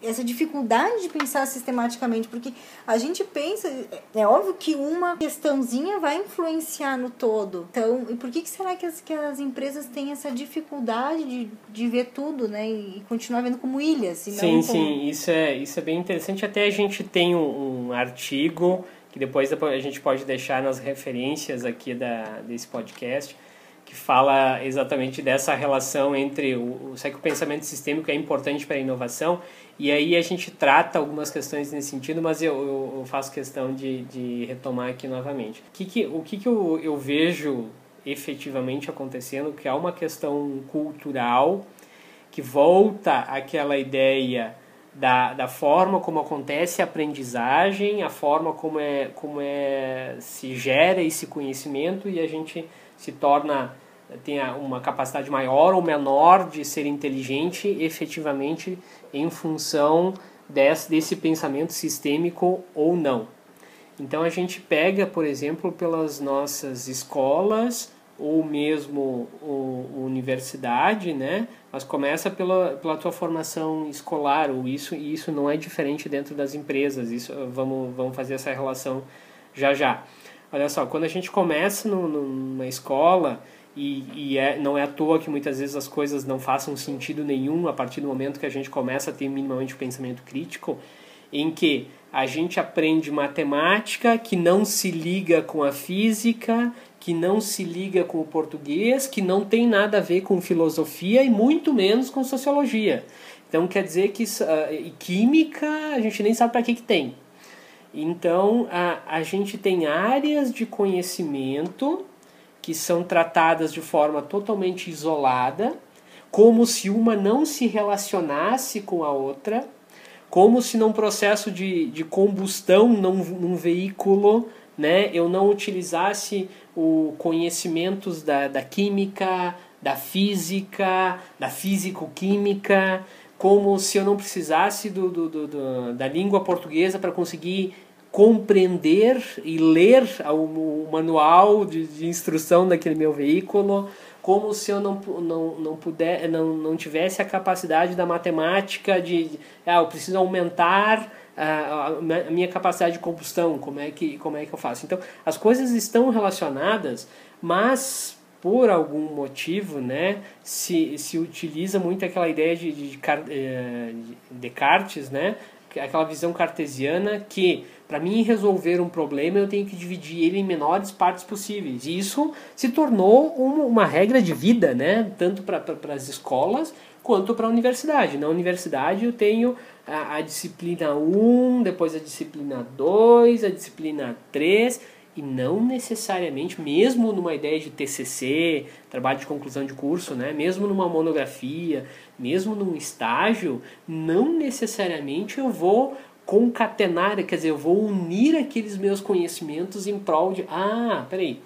essa dificuldade de pensar sistematicamente? Porque a gente pensa, é óbvio que uma questãozinha vai influenciar no todo. Então, e por que, que será que as, que as empresas têm essa dificuldade de, de ver tudo, né? E continuar vendo como ilhas? Sim, como... sim, isso é, isso é bem interessante. Até a gente tem um, um artigo que depois a gente pode deixar nas referências aqui da, desse podcast, que fala exatamente dessa relação entre o, o, sei que o pensamento sistêmico é importante para a inovação, e aí a gente trata algumas questões nesse sentido, mas eu, eu, faço questão de, de retomar aqui novamente. O que, que, o que, que eu, eu vejo efetivamente acontecendo, que é uma questão cultural, que volta àquela ideia da, da forma como acontece a aprendizagem, a forma como é, como é se gera esse conhecimento e a gente se torna tem uma capacidade maior ou menor de ser inteligente efetivamente em função desse, desse pensamento sistêmico ou não. Então a gente pega, por exemplo, pelas nossas escolas ou mesmo o, universidade, né? Mas começa pela, pela tua formação escolar, ou isso e isso não é diferente dentro das empresas. Isso vamos vamos fazer essa relação já já. Olha só, quando a gente começa no, numa escola e, e é, não é à toa que muitas vezes as coisas não façam sentido nenhum a partir do momento que a gente começa a ter minimamente o pensamento crítico, em que a gente aprende matemática que não se liga com a física, que não se liga com o português, que não tem nada a ver com filosofia e muito menos com sociologia. Então quer dizer que uh, química a gente nem sabe para que, que tem. Então a, a gente tem áreas de conhecimento que são tratadas de forma totalmente isolada, como se uma não se relacionasse com a outra, como se num processo de, de combustão num, num veículo né, eu não utilizasse o conhecimentos da, da química, da física, da físico-química, como se eu não precisasse do, do, do, do da língua portuguesa para conseguir compreender e ler o manual de, de, instrução daquele meu veículo, como se eu não, não, não, puder, não, não tivesse a capacidade da matemática de, ah, eu preciso aumentar a, a, minha capacidade de combustão, como é, que, como é que eu faço. Então, as coisas estão relacionadas, mas por algum motivo, né, se, se utiliza muito aquela ideia de, de, de, eh, de Descartes, né, aquela visão cartesiana que para mim resolver um problema eu tenho que dividir ele em menores partes possíveis. E isso se tornou uma, regra de vida né? Tanto para as escolas quanto para a universidade. Na universidade eu tenho a, a disciplina 1 depois a disciplina 2 a disciplina 3 e não necessariamente, mesmo numa ideia de TCC, trabalho de conclusão de curso, né, mesmo numa monografia, mesmo num estágio, não necessariamente eu vou concatenar, quer dizer, eu vou unir aqueles meus conhecimentos em prol de, ah, peraí,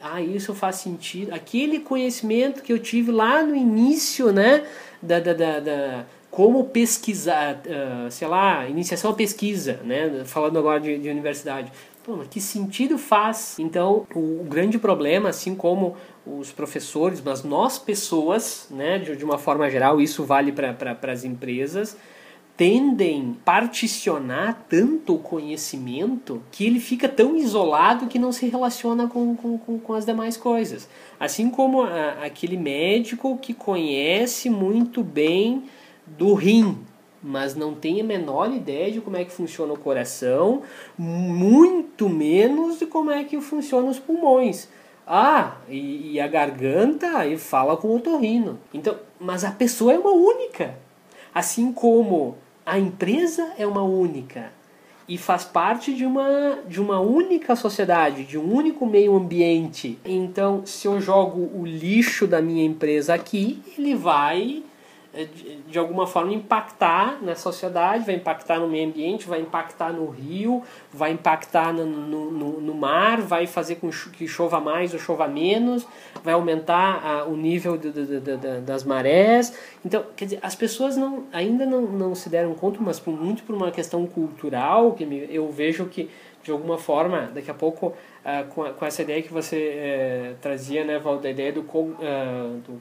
ah, isso faz sentido, aquele conhecimento que eu tive lá no início, né, da, da, da, da como pesquisar, uh, sei lá, iniciação à pesquisa, né, falando agora de, de universidade, Pô, mas que sentido faz? Então, o grande problema, assim como os professores, mas nós pessoas, né, de, de uma forma geral, isso vale para pra, as empresas, tendem a particionar tanto o conhecimento que ele fica tão isolado que não se relaciona com, com, com as demais coisas. Assim como a, aquele médico que conhece muito bem do rim, mas não tem a menor ideia de como é que funciona o coração, muito menos de como é que funcionam os pulmões. Ah, e, e a garganta e fala com o otorrino. Então, mas a pessoa é uma única. Assim como a empresa é uma única e faz parte de uma, de uma única sociedade, de um único meio ambiente. Então, se eu jogo o lixo da minha empresa aqui, ele vai de alguma forma impactar na sociedade, vai impactar no meio ambiente, vai impactar no rio, vai impactar no, no, no mar, vai fazer com que chova mais ou chova menos, vai aumentar a, o nível de, de, de, das marés. Então, quer dizer, as pessoas não, ainda não, não se deram conta, mas por, muito por uma questão cultural, que me, eu vejo que de alguma forma, daqui a pouco, uh, com, a, com essa ideia que você uh, trazia, né, Val, da ideia do, uh, do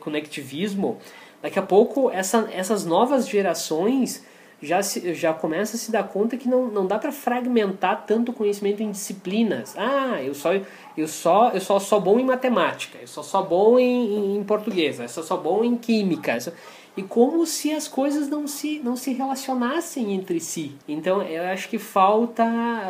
conectivismo, Daqui a pouco essa, essas novas gerações já, se, já começam a se dar conta que não, não dá para fragmentar tanto conhecimento em disciplinas. Ah, eu só, eu só, eu só sou bom em matemática, eu só sou bom em, em português, eu só sou bom em química. E como se as coisas não se, não se relacionassem entre si. Então eu acho que falta,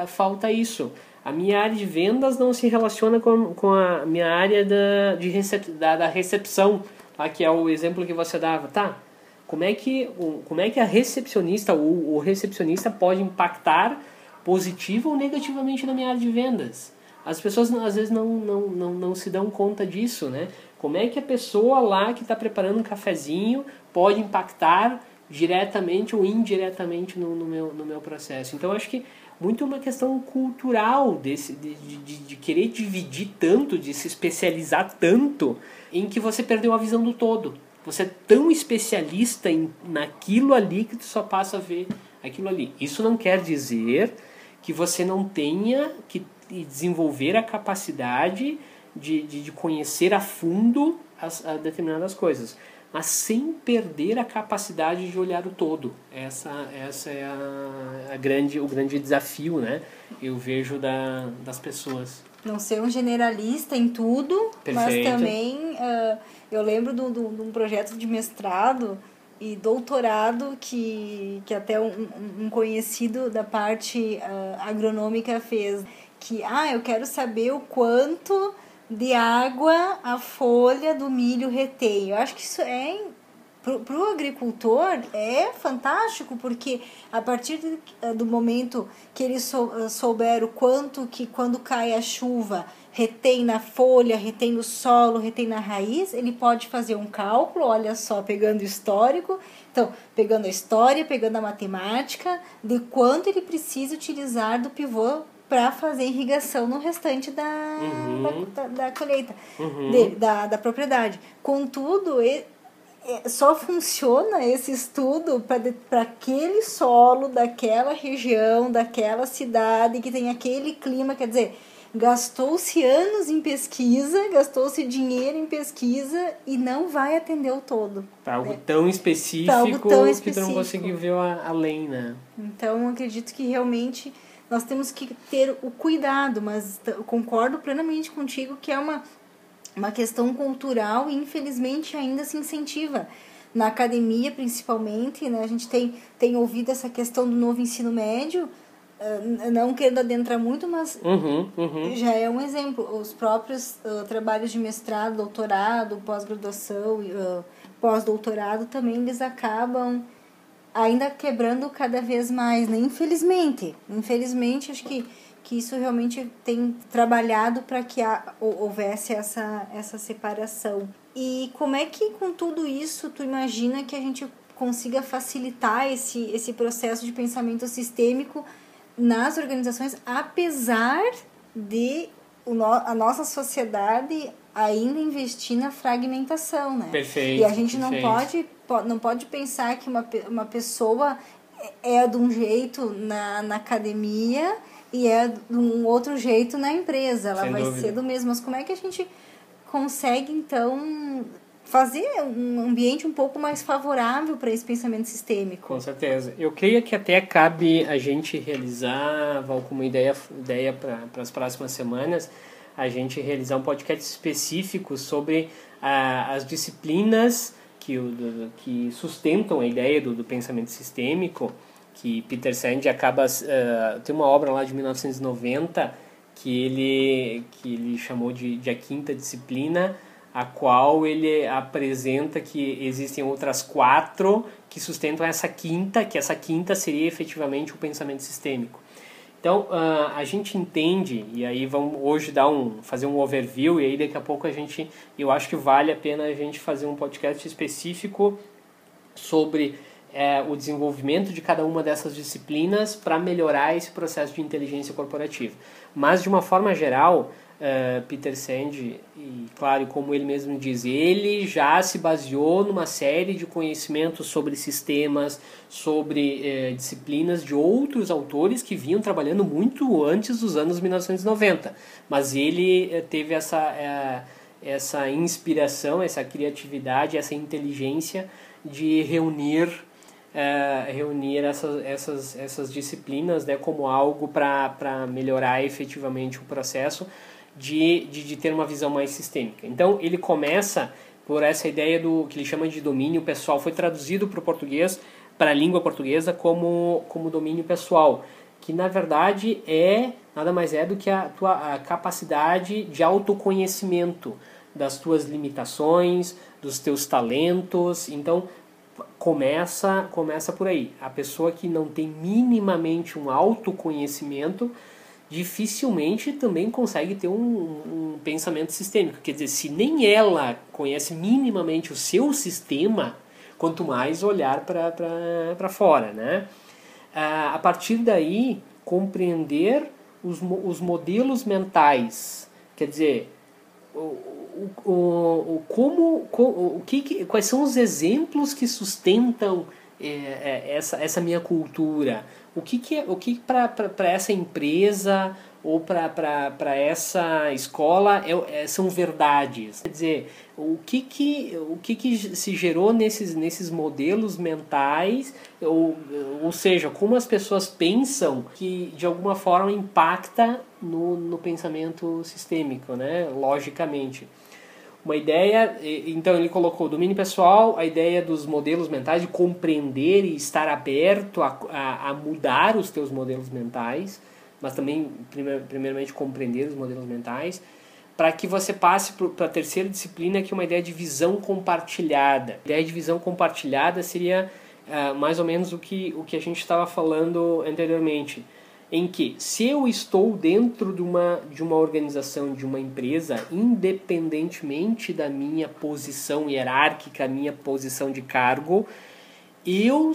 falta isso. A minha área de vendas não se relaciona com, com a minha área da, de recep, da, da recepção tá? que é o exemplo que você dava, tá? Como é que, como é que a recepcionista ou o recepcionista pode impactar positivo ou negativamente na minha área de vendas? As pessoas às vezes não, não, não, não se dão conta disso, né? Como é que a pessoa lá que está preparando um cafezinho pode impactar diretamente ou indiretamente no, no, meu, no meu processo? Então, acho que muito uma questão cultural desse, de, de, de, querer dividir tanto, de se especializar tanto, em que você perdeu a visão do todo. Você é tão especialista em, naquilo ali que tu só passa a ver aquilo ali. Isso não quer dizer que você não tenha que desenvolver a capacidade de, de, de conhecer a fundo as, a determinadas coisas mas sem perder a capacidade de olhar o todo. Essa, essa é a, a grande, o grande desafio, né? Eu vejo da, das pessoas. Não ser um generalista em tudo, Perfeito. mas também uh, eu lembro de um projeto de mestrado e doutorado que, que até um, um conhecido da parte uh, agronômica fez que ah eu quero saber o quanto de água a folha do milho retém. Eu acho que isso é para o agricultor é fantástico porque a partir eh, do momento que eles sou, eh, souberam quanto que quando cai a chuva retém na folha, retém no solo, retém na raiz, ele pode fazer um cálculo, olha só, pegando o histórico, então, pegando a história, pegando a matemática, de quanto ele precisa utilizar do pivô para fazer irrigação no restante da, uhum. da, da, da, colheita, uhum. dele, da, da propriedade. Contudo, ele, só funciona esse estudo para aquele solo daquela região, daquela cidade que tem aquele clima, quer dizer, gastou-se anos em pesquisa, gastou-se dinheiro em pesquisa e não vai atender o todo. Para algo, né? tão específico algo tão específico que tu não conseguiu ver além, né? Então, acredito que realmente nós temos que ter o cuidado, mas concordo plenamente contigo que é uma, uma questão cultural e infelizmente ainda se incentiva. Na academia, principalmente, né, a gente tem, tem ouvido essa questão do novo ensino médio, uh, não querendo adentrar muito, mas uhum, uhum. já é um exemplo. Os próprios uh, trabalhos de mestrado, doutorado, pós-graduação, uh, pós-doutorado também eles acabam ainda quebrando cada vez mais, né? Infelizmente, infelizmente acho que que isso realmente tem trabalhado para que houvesse essa essa separação. E como é que com tudo isso tu imagina que a gente consiga facilitar esse esse processo de pensamento sistêmico nas organizações, apesar de a nossa sociedade ainda investir na fragmentação, né? Perfeito. E a gente perfeito. não pode não pode pensar que uma, uma pessoa é de um jeito na, na academia e é de um outro jeito na empresa. Ela Sem vai dúvida. ser do mesmo. Mas como é que a gente consegue, então, fazer um ambiente um pouco mais favorável para esse pensamento sistêmico? Com certeza. Eu creio que até cabe a gente realizar, Val, como ideia, ideia para as próximas semanas, a gente realizar um podcast específico sobre ah, as disciplinas que, do, que sustentam a ideia do, do pensamento sistêmico, que Peter Sand acaba uh, tem uma obra lá de 1990 que ele que ele chamou de, de a quinta disciplina a qual ele apresenta que existem outras quatro que sustentam essa quinta que essa quinta seria efetivamente o pensamento sistêmico então uh, a gente entende e aí vamos hoje dar um fazer um overview e aí daqui a pouco a gente eu acho que vale a pena a gente fazer um podcast específico sobre é, o desenvolvimento de cada uma dessas disciplinas para melhorar esse processo de inteligência corporativa. Mas, de uma forma geral, uh, Peter Sand, e claro, como ele mesmo diz, ele já se baseou numa série de conhecimentos sobre sistemas, sobre uh, disciplinas de outros autores que vinham trabalhando muito antes dos anos 1990. Mas ele uh, teve essa, essa inspiração, essa criatividade, essa inteligência de reunir é, reunir essas, essas, essas disciplinas né, como algo para melhorar efetivamente o processo de, de, de, ter uma visão mais sistêmica. Então ele começa por essa ideia do que ele chama de domínio pessoal, foi traduzido para o português, para a língua portuguesa como, como domínio pessoal, que na verdade é nada mais é do que a tua a capacidade de autoconhecimento das tuas limitações, dos teus talentos. Então, começa começa por aí. A pessoa que não tem minimamente um autoconhecimento dificilmente também consegue ter um, um, pensamento sistêmico. Quer dizer, se nem ela conhece minimamente o seu sistema, quanto mais olhar para fora. Né? Ah, a partir daí, compreender os, os modelos mentais. Quer dizer, o, o, o, como, o que, quais são os exemplos que sustentam essa, essa minha cultura? O que, que, é, o que para essa empresa ou para essa escola é, é, são verdades? Quer dizer, o que, que, o que, que se gerou nesses, nesses modelos mentais, ou, ou seja, como as pessoas pensam que de alguma forma impacta no, no pensamento sistêmico, né? logicamente. Uma ideia, então ele colocou domínio pessoal, a ideia dos modelos mentais, de compreender e estar aberto a, a, a mudar os teus modelos mentais, mas também, primeiramente, compreender os modelos mentais, para que você passe para a terceira disciplina, que é uma ideia de visão compartilhada. A ideia de visão compartilhada seria uh, mais ou menos o que, o que a gente estava falando anteriormente em que se eu estou dentro de uma, de uma organização, de uma empresa, independentemente da minha posição hierárquica, minha posição de cargo, eu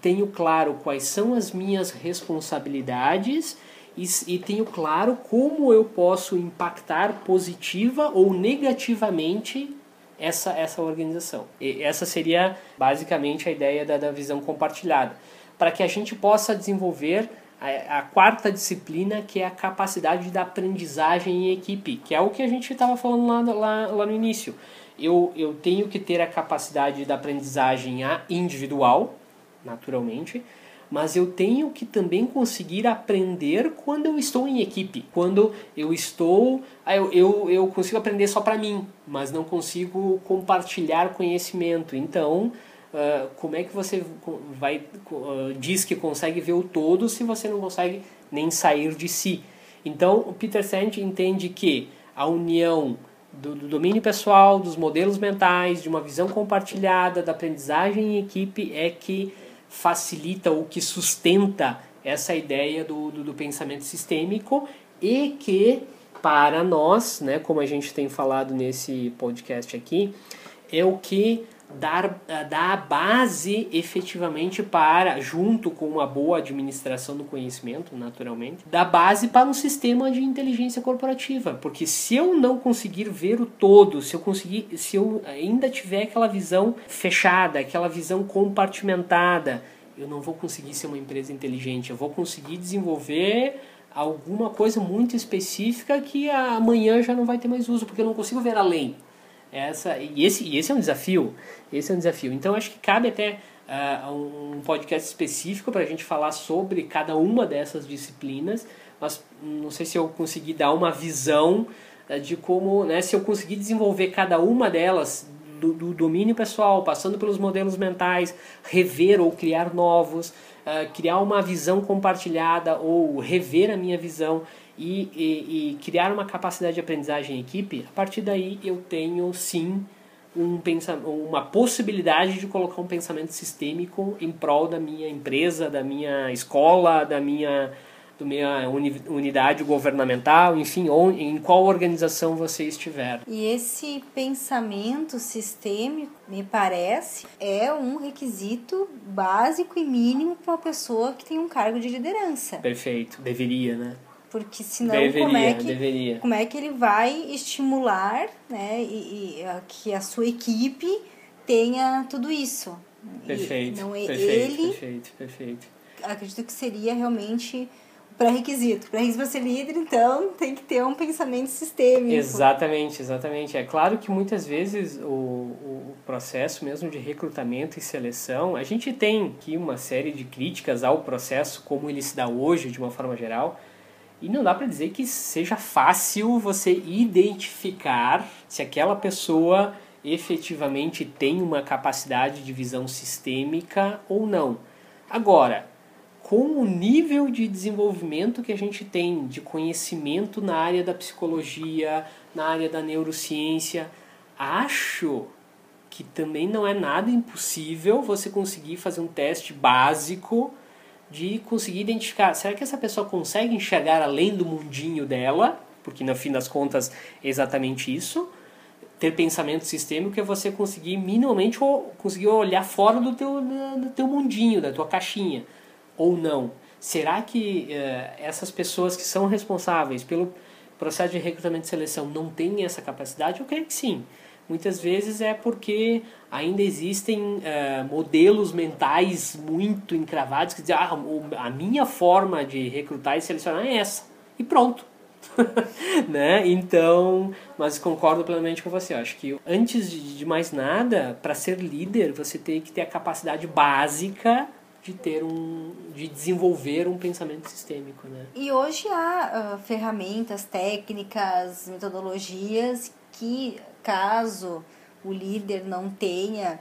tenho claro quais são as minhas responsabilidades e, e tenho claro como eu posso impactar positiva ou negativamente essa, essa organização. E essa seria basicamente a ideia da, da visão compartilhada. Para que a gente possa desenvolver a, quarta disciplina, que é a capacidade da aprendizagem em equipe, que é o que a gente estava falando lá, lá, lá no início. Eu, eu tenho que ter a capacidade da aprendizagem individual, naturalmente, mas eu tenho que também conseguir aprender quando eu estou em equipe. Quando eu estou. Ah, eu, eu, eu consigo aprender só para mim, mas não consigo compartilhar conhecimento. Então, uh, como é que você vai uh, diz que consegue ver o todo se você não consegue nem sair de si? Então, o Peter Sand entende que a união do, do, domínio pessoal, dos modelos mentais, de uma visão compartilhada, da aprendizagem em equipe é que facilita ou que sustenta essa ideia do, do, do pensamento sistêmico e que para nós, né, como a gente tem falado nesse podcast aqui, é o que dar, dar a base efetivamente para, junto com uma boa administração do conhecimento, naturalmente, da base para um sistema de inteligência corporativa. Porque se eu não conseguir ver o todo, se eu conseguir, se eu ainda tiver aquela visão fechada, aquela visão compartimentada, eu não vou conseguir ser uma empresa inteligente. Eu vou conseguir desenvolver alguma coisa muito específica que amanhã já não vai ter mais uso, porque eu não consigo ver além. Essa, e, esse, e esse é um desafio. Esse é um desafio. Então acho que cabe até uh, um podcast específico para a gente falar sobre cada uma dessas disciplinas, mas não sei se eu consegui dar uma visão uh, de como, né, se eu conseguir desenvolver cada uma delas do, do domínio pessoal, passando pelos modelos mentais, rever ou criar novos, uh, criar uma visão compartilhada ou rever a minha visão e, e, e criar uma capacidade de aprendizagem em equipe, a partir daí eu tenho sim um uma possibilidade de colocar um pensamento sistêmico em prol da minha empresa, da minha escola, da minha, da minha unidade governamental, enfim, ou em qual organização você estiver. E esse pensamento sistêmico, me parece, é um requisito básico e mínimo para uma pessoa que tem um cargo de liderança. Perfeito, deveria, né? Porque senão deveria, como, é que, deveria. como é que ele vai estimular né, e, e a, que a sua equipe tenha tudo isso? Perfeito, e não é perfeito, ele, perfeito, perfeito. Acredito que seria realmente pré-requisito. Pré-requisito para ser líder, então, tem que ter um pensamento sistêmico. Exatamente, exatamente. É claro que muitas vezes o, o processo mesmo de recrutamento e seleção, a gente tem aqui uma série de críticas ao processo como ele se dá hoje, de uma forma geral, e não dá para dizer que seja fácil você identificar se aquela pessoa efetivamente tem uma capacidade de visão sistêmica ou não. Agora, com o nível de desenvolvimento que a gente tem de conhecimento na área da psicologia, na área da neurociência, acho que também não é nada impossível você conseguir fazer um teste básico de conseguir identificar, será que essa pessoa consegue enxergar além do mundinho dela? Porque no fim das contas é exatamente isso. Ter pensamento sistêmico é você conseguir minimamente conseguir olhar fora do teu, do teu mundinho, da tua caixinha. Ou não. Será que uh, essas pessoas que são responsáveis pelo processo de recrutamento e seleção não têm essa capacidade? Eu creio que sim. Muitas vezes é porque ainda existem uh, modelos mentais muito encravados que dizem ah, a minha forma de recrutar e selecionar é essa. E pronto. né? Então, mas concordo plenamente com você. Eu acho que antes de mais nada, para ser líder, você tem que ter a capacidade básica de ter um de desenvolver um pensamento sistêmico né e hoje há uh, ferramentas técnicas metodologias que caso o líder não tenha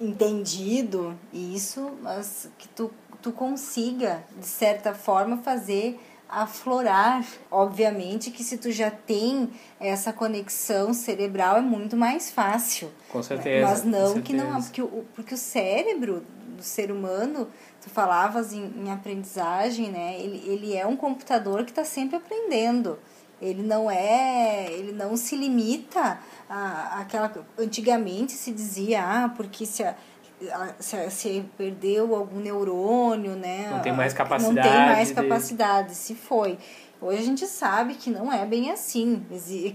entendido isso, mas que tu, tu consiga, de certa forma, fazer aflorar. Obviamente que se tu já tem essa conexão cerebral é muito mais fácil. Com certeza. Mas não que não, porque o, porque o cérebro do ser humano, tu falavas em, em aprendizagem, né? Ele, ele é um computador que está sempre aprendendo. Ele não é, ele não se limita a, aquela antigamente se dizia, ah, porque se a, se, se perdeu algum neurônio, né? Não tem mais capacidade. Não tem mais capacidade, de... se foi. Hoje a gente sabe que não é bem assim,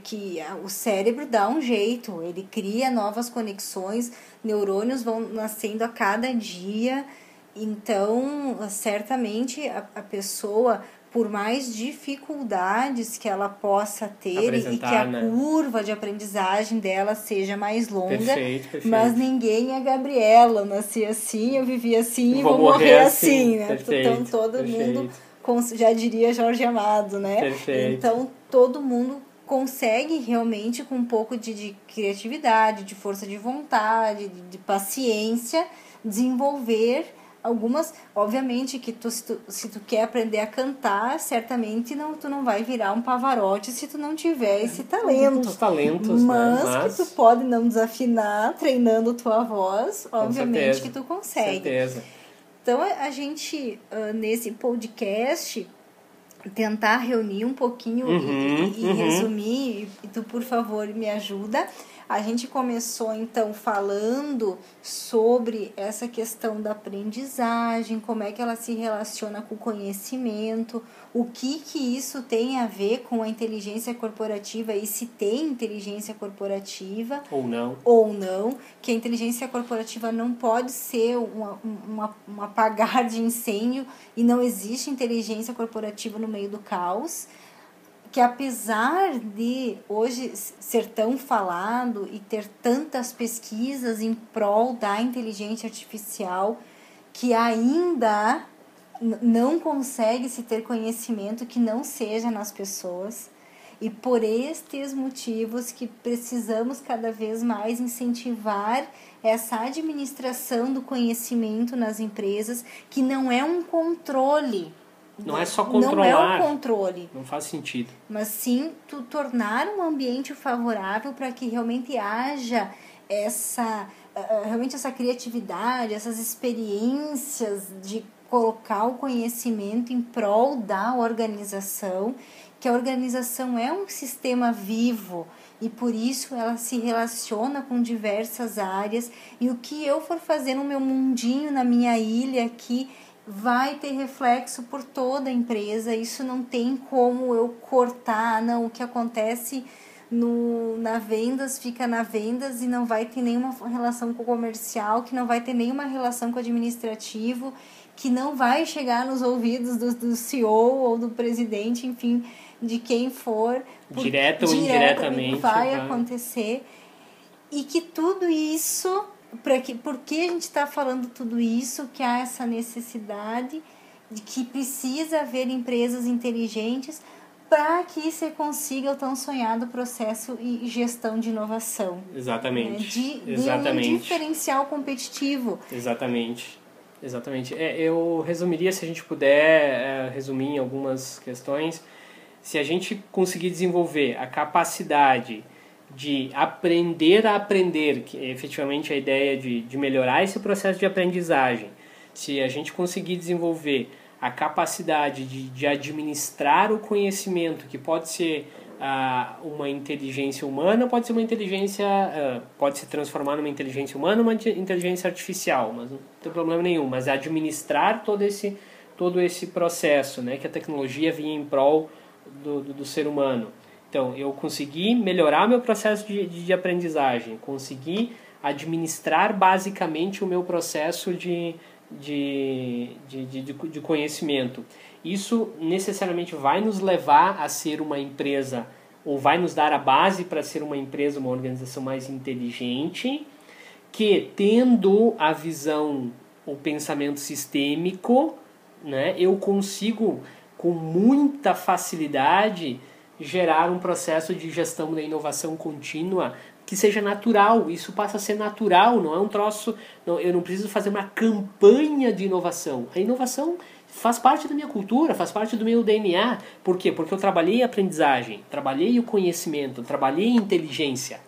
que o cérebro dá um jeito, ele cria novas conexões, neurônios vão nascendo a cada dia, então certamente a, a pessoa por mais dificuldades que ela possa ter e que a né? curva de aprendizagem dela seja mais longa. Perfeito, perfeito. Mas ninguém é Gabriela, nasci assim, eu vivi assim e vou, vou morrer, assim, assim né? Perfeito, então todo mundo, já diria Jorge Amado, né? Perfeito. Então todo mundo consegue realmente com um pouco de, de criatividade, de força de vontade, de, de paciência, desenvolver algumas, obviamente que tu se, tu se tu quer aprender a cantar, certamente não tu não vai virar um Pavarotti se tu não tiver esse talento. Os talentos, mas, né? mas que tu pode não desafinar treinando tua voz, obviamente certeza, que tu consegue. Certeza. Então a gente nesse podcast tentar reunir um pouquinho uhum, e, e uhum. resumir, e tu por favor me ajuda a gente começou então falando sobre essa questão da aprendizagem, como é que ela se relaciona com o conhecimento, o que que isso tem a ver com a inteligência corporativa e se tem inteligência corporativa ou não. Ou não, que a inteligência corporativa não pode ser uma, uma, um apagar de incêndio e não existe inteligência corporativa no meio do caos que apesar de hoje ser tão falado e ter tantas pesquisas em prol da inteligência artificial, que ainda não consegue se ter conhecimento que não seja nas pessoas. E por estes motivos que precisamos cada vez mais incentivar essa administração do conhecimento nas empresas, que não é um controle. Não é só controlar. Não é um controle. Não faz sentido. Mas sim tu tornar um ambiente favorável para que realmente haja essa realmente essa criatividade, essas experiências de colocar o conhecimento em prol da organização, que a organização é um sistema vivo e por isso ela se relaciona com diversas áreas e o que eu for fazer no meu mundinho, na minha ilha aqui, vai ter reflexo por toda a empresa. Isso não tem como eu cortar, não. O que acontece no, na vendas fica na vendas e não vai ter nenhuma relação com o comercial, que não vai ter nenhuma relação com o administrativo, que não vai chegar nos ouvidos do, do CEO ou do presidente, enfim, de quem for. Direto ou indiretamente. Vai, vai acontecer. E que tudo isso, para que, por que a gente está falando tudo isso, que há essa necessidade de que precisa haver empresas inteligentes para que se consiga o tão sonhado processo e gestão de inovação. Exatamente. Né? De, Exatamente. de um diferencial competitivo. Exatamente. Exatamente. É, eu resumiria, se a gente puder é, resumir em algumas questões, se a gente conseguir desenvolver a capacidade de aprender a aprender, que é efetivamente a ideia de, de melhorar esse processo de aprendizagem, se a gente conseguir desenvolver a capacidade de, de administrar o conhecimento, que pode ser uh, uma inteligência humana, pode ser uma inteligência, uh, pode se transformar numa inteligência humana, uma inteligência artificial, mas não tem problema nenhum. Mas administrar todo esse todo esse processo, né, que a tecnologia vinha em prol do, do, do ser humano. Então, eu consegui melhorar meu processo de, de, aprendizagem, consegui administrar basicamente o meu processo de, de, de, de, de conhecimento. Isso necessariamente vai nos levar a ser uma empresa, ou vai nos dar a base para ser uma empresa, uma organização mais inteligente, que tendo a visão, o pensamento sistêmico, né, eu consigo com muita facilidade gerar um processo de gestão da inovação contínua que seja natural. Isso passa a ser natural, não é um troço. Não, eu não preciso fazer uma campanha de inovação. A inovação faz parte da minha cultura, faz parte do meu DNA. Por quê? Porque eu trabalhei a aprendizagem, trabalhei o conhecimento, trabalhei a inteligência,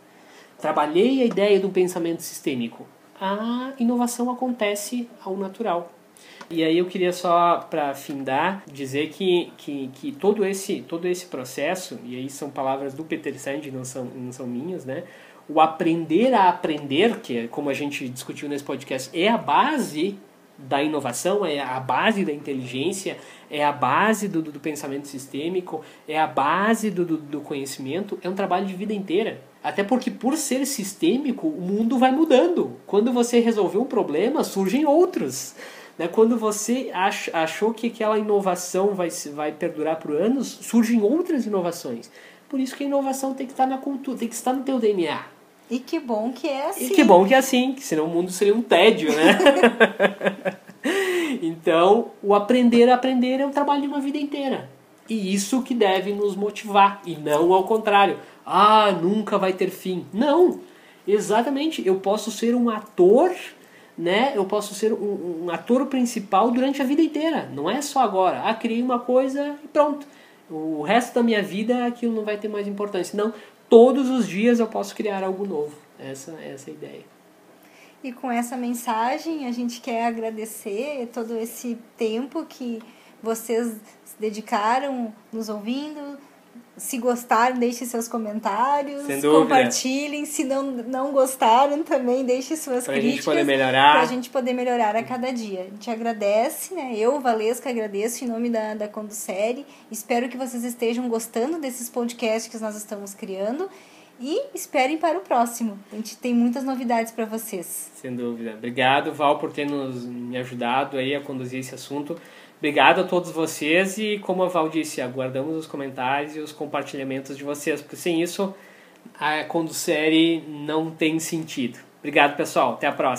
trabalhei a ideia do pensamento sistêmico. A inovação acontece ao natural. E aí eu queria só, para findar, dizer que, que, que todo, esse, todo esse processo, e aí são palavras do Peter Sand, não são, não são minhas, né? o aprender a aprender, que é como a gente discutiu nesse podcast, é a base da inovação, é a base da inteligência, é a base do, do pensamento sistêmico, é a base do, do, do conhecimento, é um trabalho de vida inteira. Até porque, por ser sistêmico, o mundo vai mudando. Quando você resolver um problema, surgem outros. Né? Quando você ach, achou que aquela inovação vai, vai perdurar por anos, surgem outras inovações. Por isso que a inovação tem que estar na cultura, tem que estar no teu DNA. E que bom que é assim. E que bom que é assim, que senão o mundo seria um tédio, né? então, o aprender a aprender é um trabalho de uma vida inteira. E isso que deve nos motivar, e não ao contrário. Ah, nunca vai ter fim. Não! Exatamente, eu posso ser um ator, né? Eu posso ser um, um ator principal durante a vida inteira. Não é só agora. Ah, criei uma coisa e pronto. O resto da minha vida aquilo não vai ter mais importância. Não, todos os dias eu posso criar algo novo. Essa, essa é a ideia. E com essa mensagem, a gente quer agradecer todo esse tempo que vocês se dedicaram nos ouvindo, se gostaram, deixem seus comentários, compartilhem. Se não, não gostaram, também deixem suas pra críticas. Pra gente poder melhorar. Pra gente poder melhorar a cada dia. A gente agradece, né? Eu, Valesca, agradeço em nome da, da Conducere. Espero que vocês estejam gostando desses podcasts que nós estamos criando. E esperem para o próximo. A gente tem muitas novidades para vocês. Sem dúvida. Obrigado, Val, por ter nos me ajudado aí a conduzir esse assunto. Obrigado a todos vocês e, como a Val disse, aguardamos os comentários e os compartilhamentos de vocês, porque sem isso a Conducere não tem sentido. Obrigado, pessoal. Até a próxima.